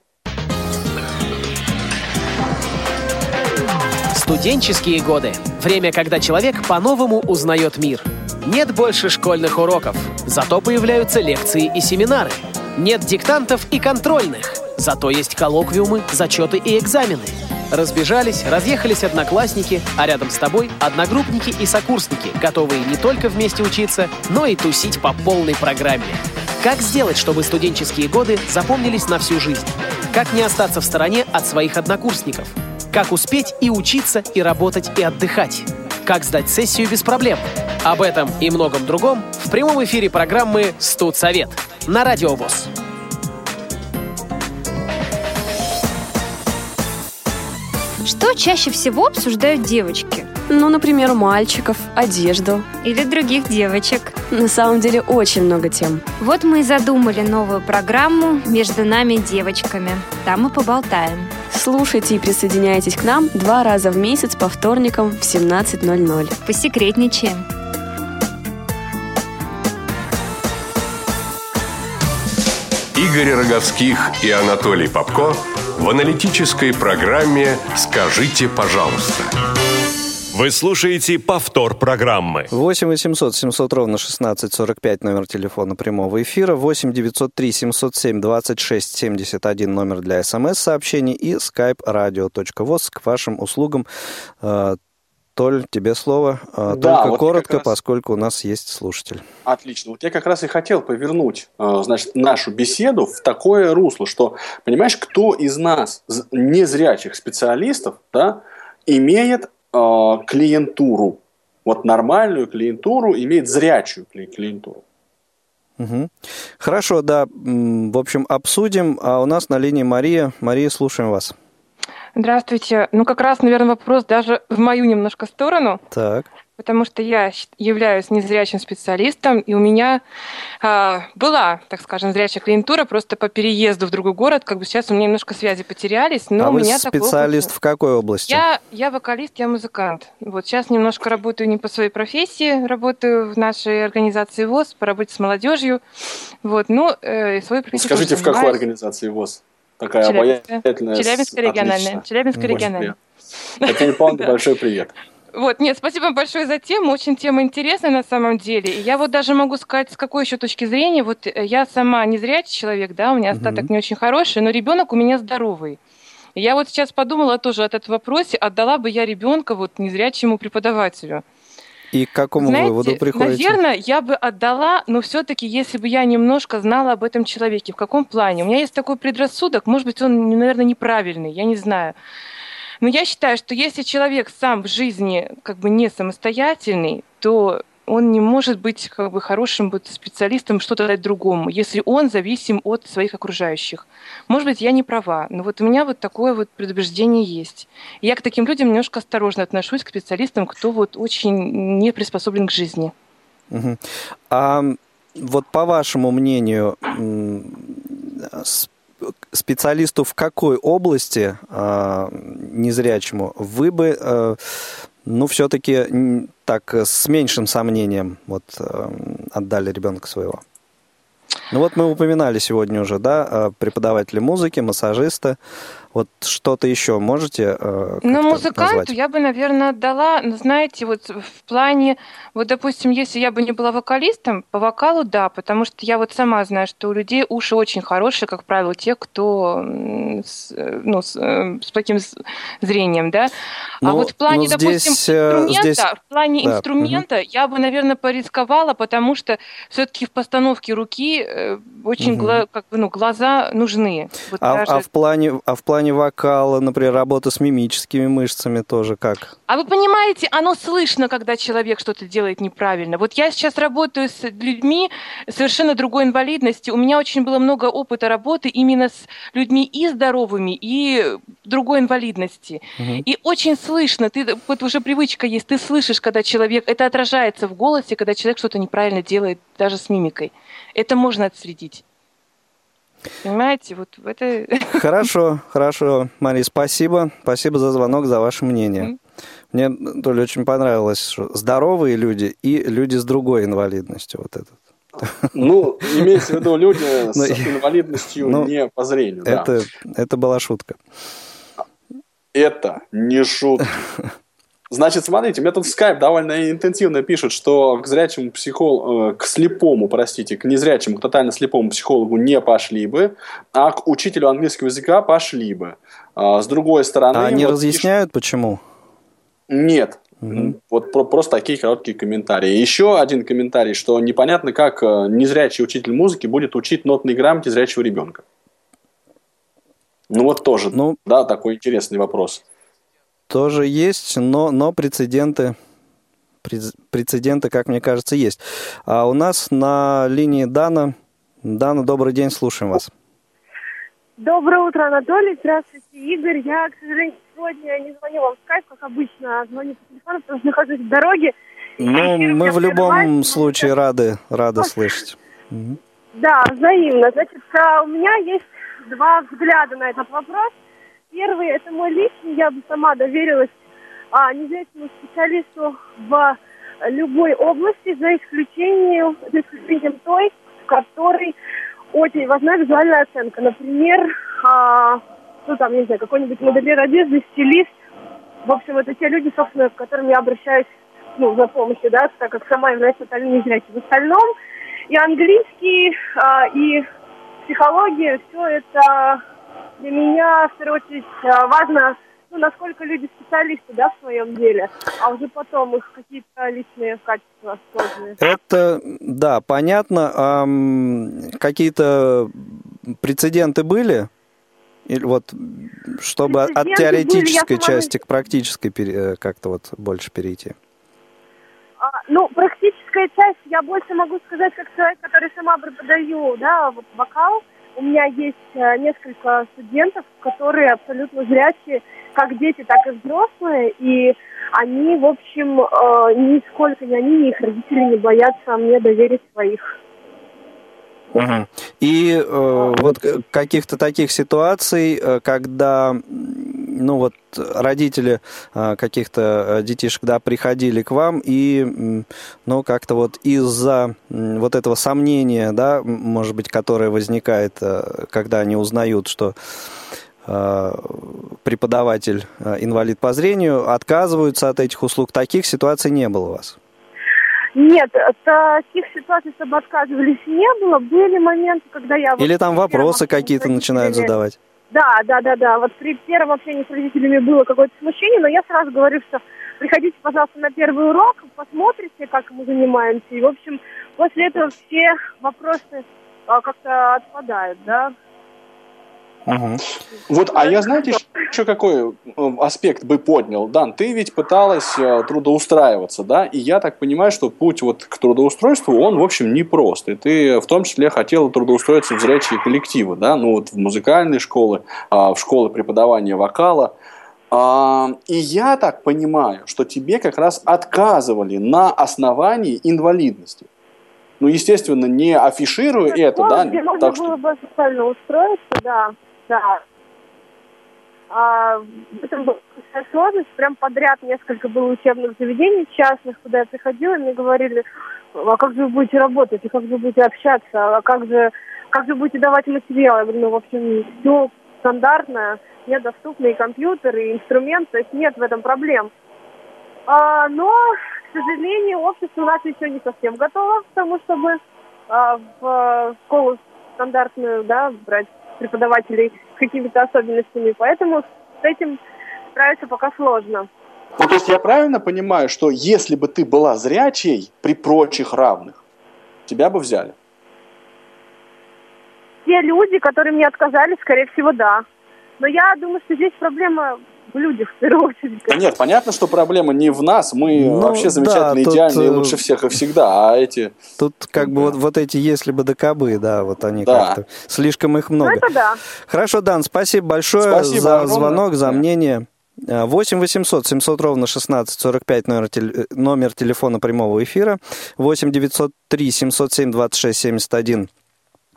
Студенческие годы. Время, когда человек по-новому узнает мир. Нет больше школьных уроков, зато появляются лекции и семинары. Нет диктантов и контрольных – Зато есть коллоквиумы, зачеты и экзамены. Разбежались, разъехались одноклассники, а рядом с тобой одногруппники и сокурсники, готовые не только вместе учиться, но и тусить по полной программе. Как сделать, чтобы студенческие годы запомнились на всю жизнь? Как не остаться в стороне от своих однокурсников? Как успеть и учиться, и работать, и отдыхать? Как сдать сессию без проблем? Об этом и многом другом в прямом эфире программы «Студсовет» на Радио ВОЗ. Что чаще всего обсуждают девочки? Ну, например, мальчиков, одежду. Или других девочек. На самом деле очень много тем. Вот мы и задумали новую программу «Между нами девочками». Там мы поболтаем. Слушайте и присоединяйтесь к нам два раза в месяц по вторникам в 17.00. Посекретничаем. Игорь Роговских и Анатолий Попко в аналитической программе «Скажите, пожалуйста». Вы слушаете повтор программы. 8 800 700 ровно 1645 номер телефона прямого эфира. 8 903 707 26 71 номер для смс-сообщений и skype radio.voz к вашим услугам. Толь, тебе слово. А, да, Только вот коротко, раз... поскольку у нас есть слушатель. Отлично. Вот я как раз и хотел повернуть а, значит, нашу беседу в такое русло, что, понимаешь, кто из нас, незрячих специалистов, да, имеет э, клиентуру, вот нормальную клиентуру, имеет зрячую клиентуру. Угу. Хорошо, да. В общем, обсудим. А у нас на линии Мария. Мария, слушаем вас. Здравствуйте. Ну, как раз, наверное, вопрос даже в мою немножко сторону. Так. Потому что я являюсь незрячим специалистом, и у меня э, была, так скажем, зрячая клиентура просто по переезду в другой город. Как бы сейчас у меня немножко связи потерялись, но а у меня специалист такой... в какой области? Я, я вокалист, я музыкант. Вот сейчас немножко работаю не по своей профессии, работаю в нашей организации ВОЗ по работе с молодежью. Вот, ну, э, свою профессию Скажите, в какой организации ВОЗ? Такая Челябинская, обаятельная. Челябинская региональная. Челябинская региональная. Татьяне Павловне [LAUGHS] большой привет. Вот, нет, спасибо большое за тему. Очень тема интересная на самом деле. И я вот даже могу сказать, с какой еще точки зрения. Вот э, я сама не зрячий человек, да, у меня остаток не очень хороший, но ребенок у меня здоровый. я вот сейчас подумала тоже от этого вопросе, отдала бы я ребенка вот незрячему преподавателю. И к какому Знаете, выводу приходите? Наверное, я бы отдала, но все-таки, если бы я немножко знала об этом человеке, в каком плане. У меня есть такой предрассудок, может быть, он, наверное, неправильный, я не знаю. Но я считаю, что если человек сам в жизни как бы не самостоятельный, то он не может быть как бы хорошим вот, специалистом что-то дать другому, если он зависим от своих окружающих. Может быть, я не права, но вот у меня вот такое вот предубеждение есть. И я к таким людям немножко осторожно отношусь, к специалистам, кто вот очень не приспособлен к жизни. Угу. А вот по вашему мнению, специалисту в какой области э, незрячему вы бы, э, ну, все-таки так с меньшим сомнением вот э, отдали ребенка своего? Ну вот мы упоминали сегодня уже, да, преподаватели музыки, массажисты. Вот что-то еще можете э, Ну, музыканту назвать? я бы, наверное, отдала, ну, знаете, вот в плане, вот, допустим, если я бы не была вокалистом, по вокалу, да, потому что я вот сама знаю, что у людей уши очень хорошие, как правило, те, кто с, ну, с, э, с таким зрением, да. А ну, а вот в плане, ну, допустим, здесь, э, инструмента, здесь... в плане да. инструмента угу. я бы, наверное, порисковала, потому что все-таки в постановке руки э, очень, угу. гла, как бы, ну, глаза нужны. Вот а, даже... а в плане, а в плане плане вокала, например, работа с мимическими мышцами тоже как? А вы понимаете, оно слышно, когда человек что-то делает неправильно. Вот я сейчас работаю с людьми совершенно другой инвалидности. У меня очень было много опыта работы именно с людьми и здоровыми, и другой инвалидности. Угу. И очень слышно, ты, вот уже привычка есть, ты слышишь, когда человек, это отражается в голосе, когда человек что-то неправильно делает, даже с мимикой. Это можно отследить. Понимаете, вот это... [LAUGHS] Хорошо, хорошо, Мария, спасибо. Спасибо за звонок, за ваше мнение. Мне, Толя, очень понравилось, что здоровые люди и люди с другой инвалидностью. Вот этот. Ну, имеется в виду люди [LAUGHS] с ну, инвалидностью ну, не по зрению. Это, да. это была шутка. Это не шутка. [LAUGHS] Значит, смотрите, мне тут Skype довольно интенсивно пишет, что к зрячему психологу, э, к слепому, простите, к незрячему, к тотально слепому психологу не пошли бы, а к учителю английского языка пошли бы. А, с другой стороны... А они вот разъясняют, пишут... почему? Нет. Угу. Вот про, просто такие короткие комментарии. Еще один комментарий, что непонятно, как э, незрячий учитель музыки будет учить нотной грамоте зрячего ребенка. Ну вот тоже, ну, да, такой интересный вопрос тоже есть, но, но прецеденты, прецеденты, как мне кажется, есть. А у нас на линии Дана. Дана, добрый день, слушаем вас. Доброе утро, Анатолий. Здравствуйте, Игорь. Я, к сожалению, сегодня не звоню вам в скайп, как обычно, а звоню по телефону, потому что нахожусь в дороге. Ну, мы в любом случае рады, рады слышать. Да, взаимно. Значит, а, у меня есть два взгляда на этот вопрос – Первый, это мой личный, я бы сама доверилась а, независимому специалисту в любой области, за исключением, за исключением той, в которой очень важна визуальная оценка. Например, а, ну там, не знаю, какой-нибудь модельер одежды, стилист. В общем, это те люди, собственно, к которым я обращаюсь ну, за помощью, да, так как сама являюсь тотально незрячей. В остальном и английский, а, и психология, все это для меня, в первую очередь, э, важно, ну, насколько люди специалисты, да, в своем деле, а уже потом их какие-то личные качества сложные. Это, да, понятно. А какие-то прецеденты были? Или вот, чтобы от теоретической были, части к практической э, как-то вот больше перейти? А, ну, практическая часть, я больше могу сказать, как человек, который сама преподаю, да, вот вокал, у меня есть э, несколько студентов, которые абсолютно зрячие, как дети, так и взрослые, и они, в общем, э, нисколько ни они, ни их родители не боятся мне доверить своих Угу. И э, вот каких-то таких ситуаций, э, когда ну вот родители э, каких-то э, детишек, да, приходили к вам и, ну, как-то вот из-за вот этого сомнения, да, может быть, которое возникает, когда они узнают, что преподаватель инвалид по зрению, отказываются от этих услуг. Таких ситуаций не было у вас? Нет, таких ситуаций, чтобы отказывались, не было. Были моменты, когда я... Или там вопросы какие-то начинают задавать. Да, да, да, да. Вот при первом общении с родителями было какое-то смущение, но я сразу говорю, что приходите, пожалуйста, на первый урок, посмотрите, как мы занимаемся. И, в общем, после этого все вопросы а, как-то отпадают, да. Угу. Вот, а я, знаете, еще какой э, аспект бы поднял? Дан, ты ведь пыталась э, трудоустраиваться, да? И я так понимаю, что путь вот к трудоустройству, он, в общем, непрост. И ты в том числе хотела трудоустроиться в зрячие коллективы, да? Ну, вот в музыкальные школы, а, в школы преподавания вокала. А, и я так понимаю, что тебе как раз отказывали на основании инвалидности. ну, естественно, не афишируя Так, это, да, так было что... бы социально устроиться, да, да. А, в была сложность. Прям подряд несколько было учебных заведений частных, куда я приходила, мне говорили, а как же вы будете работать, и как же вы будете общаться, а как же, как же будете давать материал? Я говорю, ну, в общем, все стандартно, мне доступны и компьютеры, и инструмент, то есть нет в этом проблем. А, но, к сожалению, общество у нас еще не совсем готово к тому, чтобы а, в школу стандартную, да, брать преподавателей какими-то особенностями. Поэтому с этим справиться пока сложно. Ну, то есть я правильно понимаю, что если бы ты была зрячей при прочих равных, тебя бы взяли? Те люди, которые мне отказали, скорее всего, да. Но я думаю, что здесь проблема в людях в первую очередь. Да нет, понятно, что проблема не в нас. Мы Ну, вообще замечательные, да, тут, идеальные, э, лучше всех и всегда. А эти... Тут как бы вот, вот эти «если бы да кабы», да, вот они Да. как-то... Слишком их Ну, много. это да. Хорошо, Дан, спасибо большое Спасибо за огромное. звонок, за Да. мнение. А, 8 800 700 ровно 16 45 номер, теле- номер телефона прямого эфира. 8 903 707 26 71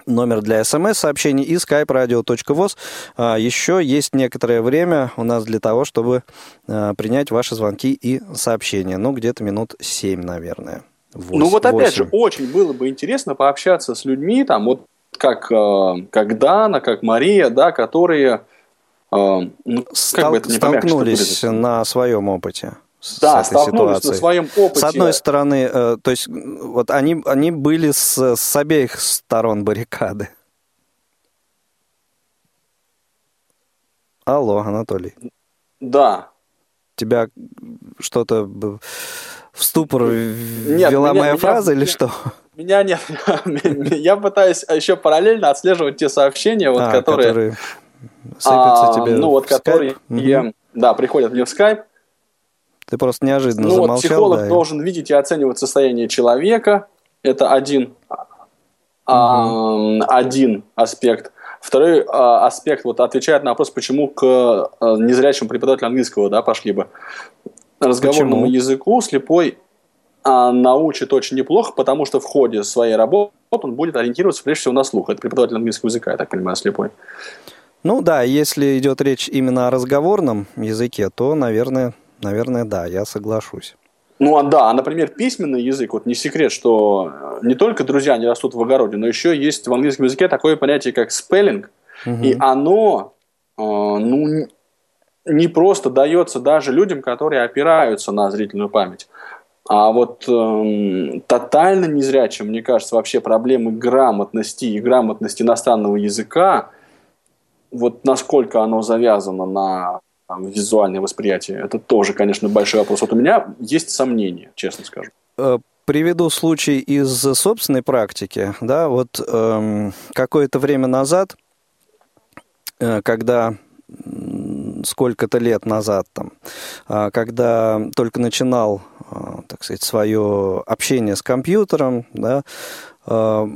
номер для смс-сообщений и skype-radio.voz. А, Еще есть некоторое время у нас для того, чтобы а, принять ваши звонки и сообщения. Ну, где-то минут 7, наверное. ну вот опять же, Восемь. очень было бы интересно пообщаться с людьми, там, вот как, э, как Дана, как Мария, да, которые... э, ну, как Стал- бы это не помягче столкнулись выразить? на своем опыте. С Да, этой ситуацией. на своем опыте. С одной стороны, э, то есть вот они, они были с, с обеих сторон баррикады. Алло, Анатолий. Да. Тебя что-то в ступор Нет, ввела меня- моя меня- фраза или меня- что? Меня нет. [LAUGHS] Я пытаюсь еще параллельно отслеживать те сообщения, вот, А, которые... которые сыпятся а, тебе Ну, вот которые, Мгм. да, приходят мне в скайп. Ты просто неожиданно Ну, вот замолчал. психолог да, и- должен видеть и оценивать состояние человека. Это один, а, один аспект. Второй а, аспект вот отвечает на вопрос, почему к а, незрячему преподавателю английского да, пошли бы. Разговорному Почему? языку слепой а, научит очень неплохо, потому что в ходе своей работы он будет ориентироваться прежде всего на слух. Это преподаватель английского языка, я так понимаю, слепой. Ну да, если идет речь именно о разговорном языке, то, наверное, наверное, да, я соглашусь. Ну а да, а, например, письменный язык, вот не секрет, что э, не только друзья не растут в огороде, но еще есть в английском языке такое понятие, как спеллинг, Мгм. и оно, э, ну, не просто дается даже людям, которые опираются на зрительную память. А вот эм, тотально незрячим, мне кажется, вообще проблемы грамотности и грамотности иностранного языка, вот насколько оно завязано на там, визуальное восприятие, это тоже, конечно, большой вопрос. Вот у меня есть сомнения, честно скажу. Э, Приведу случай из собственной практики. Да, вот эм, какое-то время назад, э, когда сколько-то лет назад, там, а, когда только начинал, а, так сказать, свое общение с компьютером, да, а,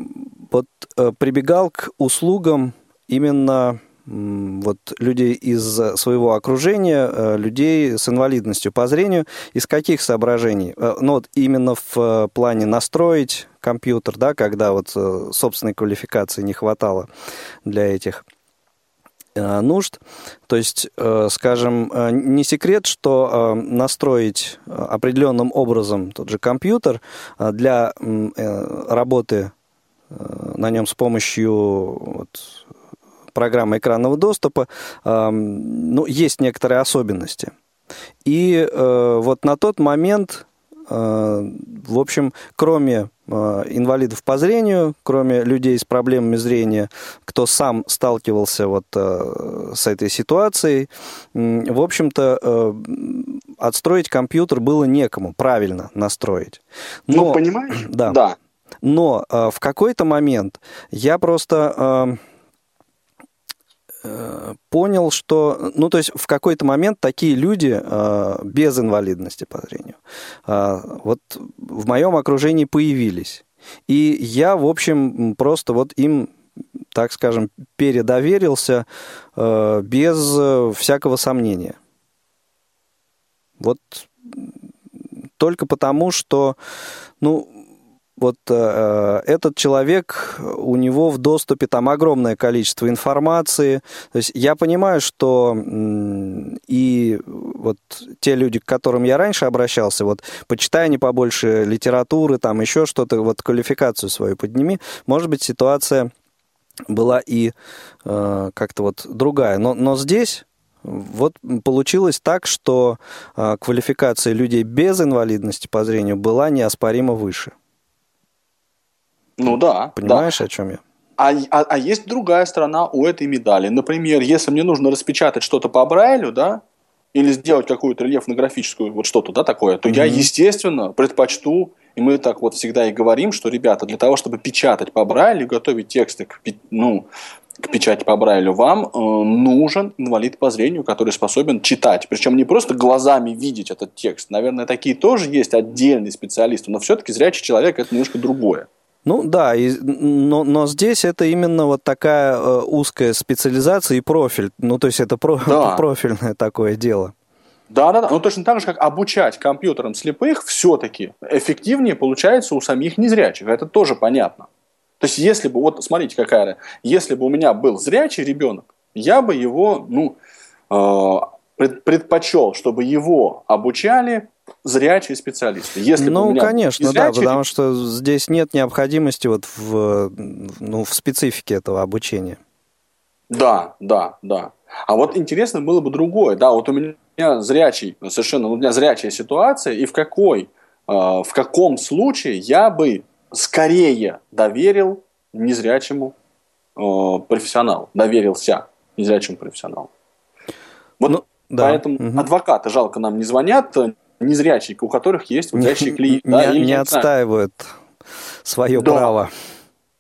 вот э, прибегал к услугам именно вот людей из своего окружения, э, людей с инвалидностью по зрению. Из каких соображений? Э, Ну, вот именно в э, плане настроить компьютер, да, когда вот э, собственной квалификации не хватало для этих э, нужд. То есть, э, скажем, э, не секрет, что э, настроить э, определенным образом тот же компьютер э, для э, работы э, на нем с помощью вот, программы экранного доступа, ну, есть некоторые особенности. И э, вот на тот момент, э, в общем, кроме э, инвалидов по зрению, кроме людей с проблемами зрения, кто сам сталкивался вот с этой ситуацией, в общем-то, отстроить компьютер было некому, правильно настроить. Но, ну, понимаешь? Да. Да. Но в какой-то момент я просто понял, что, ну, то есть в какой-то момент такие люди э, без инвалидности по зрению э, вот в моем окружении появились. И я, в общем, просто вот им, так скажем, передоверился э, без э, всякого сомнения. Вот только потому, что, ну, вот э, этот человек, у него в доступе там огромное количество информации. То есть я понимаю, что и вот те люди, к которым я раньше обращался, вот почитай не побольше литературы, там еще что-то, вот квалификацию свою подними, может быть, ситуация была и э, как-то вот другая. Но, но здесь вот получилось так, что э, квалификация людей без инвалидности по зрению была неоспоримо выше. Ну да. Понимаешь, да. о чем я? А, а, а есть другая сторона у этой медали. Например, если мне нужно распечатать что-то по Брайлю, да, или сделать какую-то рельефно-графическую вот что-то, да, такое, то mm-hmm. я, естественно, предпочту, и мы так вот всегда и говорим, что, ребята, для того, чтобы печатать по Брайлю, готовить тексты к, ну, к печати по Брайлю, вам э, нужен инвалид по зрению, который способен читать. Причем не просто глазами видеть этот текст. Наверное, такие тоже есть отдельные специалисты, но все-таки зрячий человек – это немножко другое. Ну да, и, но, но здесь это именно вот такая э, узкая специализация и профиль. Ну, то есть это про, да. [LAUGHS] профильное такое дело. Да, да, да. Ну, точно так же, как обучать компьютерам слепых, все-таки эффективнее получается у самих незрячих. Это тоже понятно. То есть, если бы, вот смотрите, какая, если бы у меня был зрячий ребенок, я бы его, ну, э, предпочел, чтобы его обучали зрячие специалисты. Если ну, бы конечно, зрячий... да, потому что здесь нет необходимости вот в, ну, в специфике этого обучения. Да, да, да. А вот интересно было бы другое. Да, вот у меня зрячий, совершенно, у меня зрячая ситуация, и в какой, э, в каком случае я бы скорее доверил незрячему э, профессионалу, доверился незрячему профессионалу. Вот ну, да. поэтому угу. адвокаты жалко нам не звонят, незрячие, у которых есть зрячие [LAUGHS] клиенты. Не, да, не, не отстаивают свое да. право.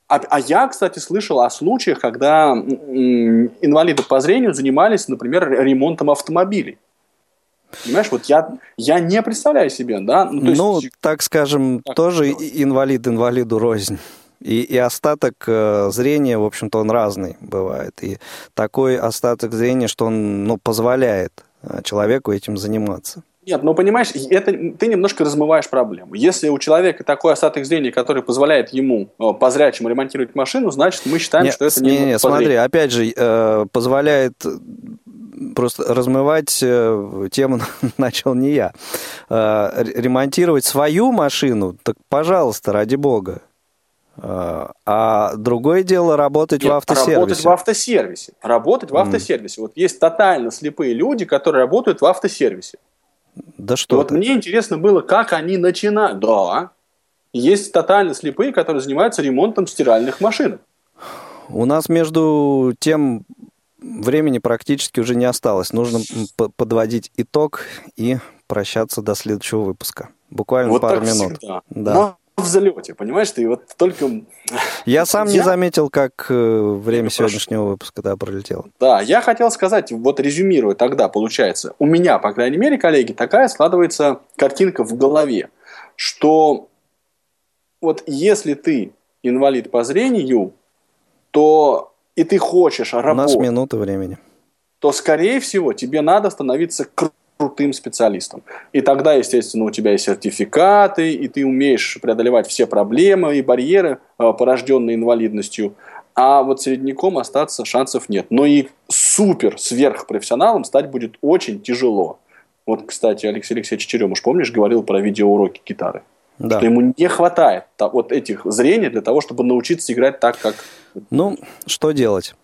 А, а я, кстати, слышал о случаях, когда инвалиды по зрению занимались, например, ремонтом автомобилей. Понимаешь, вот я, я не представляю себе, да? Ну, есть... ну так скажем, так, тоже инвалид инвалиду рознь. И, и остаток э, зрения, в общем-то, он разный бывает. И такой остаток зрения, что он ну, позволяет э, человеку этим заниматься. Нет, ну понимаешь, это ты немножко размываешь проблему. Если у человека такой остаток зрения, который позволяет ему э, по зрячему ремонтировать машину, значит мы считаем, нет, что это не. Не, не, смотри, опять же, э, позволяет просто размывать э, тему [LAUGHS] начал не я. Э, ремонтировать свою машину, так пожалуйста, ради бога. Э, а другое дело работать Нет, в автосервисе. Работать в автосервисе. Работать в автосервисе. Mm. Вот есть тотально слепые люди, которые работают в автосервисе. Да что Вот мне интересно было, как они начинают. Да, есть тотально слепые, которые занимаются ремонтом стиральных машин. У нас между тем времени практически уже не осталось. Нужно подводить итог и прощаться до следующего выпуска. Буквально вот пару минут. Всегда. Да. Но в залете, понимаешь, ты вот только... Я сам я... не заметил, как э, время сегодняшнего выпуска да, пролетело. Да, я хотел сказать, вот резюмируя тогда, получается, у меня, по крайней мере, коллеги, такая складывается картинка в голове, что вот если ты инвалид по зрению, то и ты хочешь работать... У нас минуты времени. То, скорее всего, тебе надо становиться крутым специалистом. И тогда, естественно, у тебя есть сертификаты, и ты умеешь преодолевать все проблемы и барьеры, э, порожденные инвалидностью. А вот средняком остаться шансов нет. Но и супер сверхпрофессионалом стать будет очень тяжело. Вот, кстати, Алексей Алексеевич Черемуш, помнишь, говорил про видеоуроки гитары? Да. Что ему не хватает вот этих зрений для того, чтобы научиться играть так, как... Ну, что делать?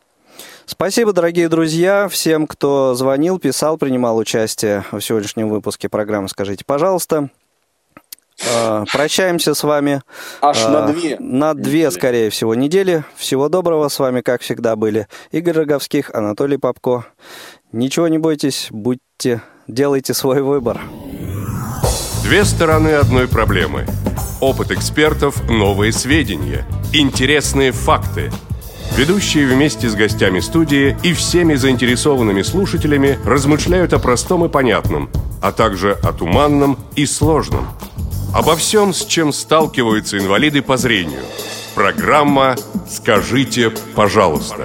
Спасибо, дорогие друзья, всем, кто звонил, писал, принимал участие в сегодняшнем выпуске программы «Скажите, пожалуйста». А, прощаемся с вами. Аж на а, две. На две, скорее всего, недели. Всего доброго. С вами, как всегда, были Игорь Роговских, Анатолий Попко. Ничего не бойтесь, будьте, делайте свой выбор. Две стороны одной проблемы. Опыт экспертов, новые сведения, интересные факты – Ведущие вместе с гостями студии и всеми заинтересованными слушателями размышляют о простом и понятном, а также о туманном и сложном. Обо всем, с чем сталкиваются инвалиды по зрению. Программа «Скажите, пожалуйста».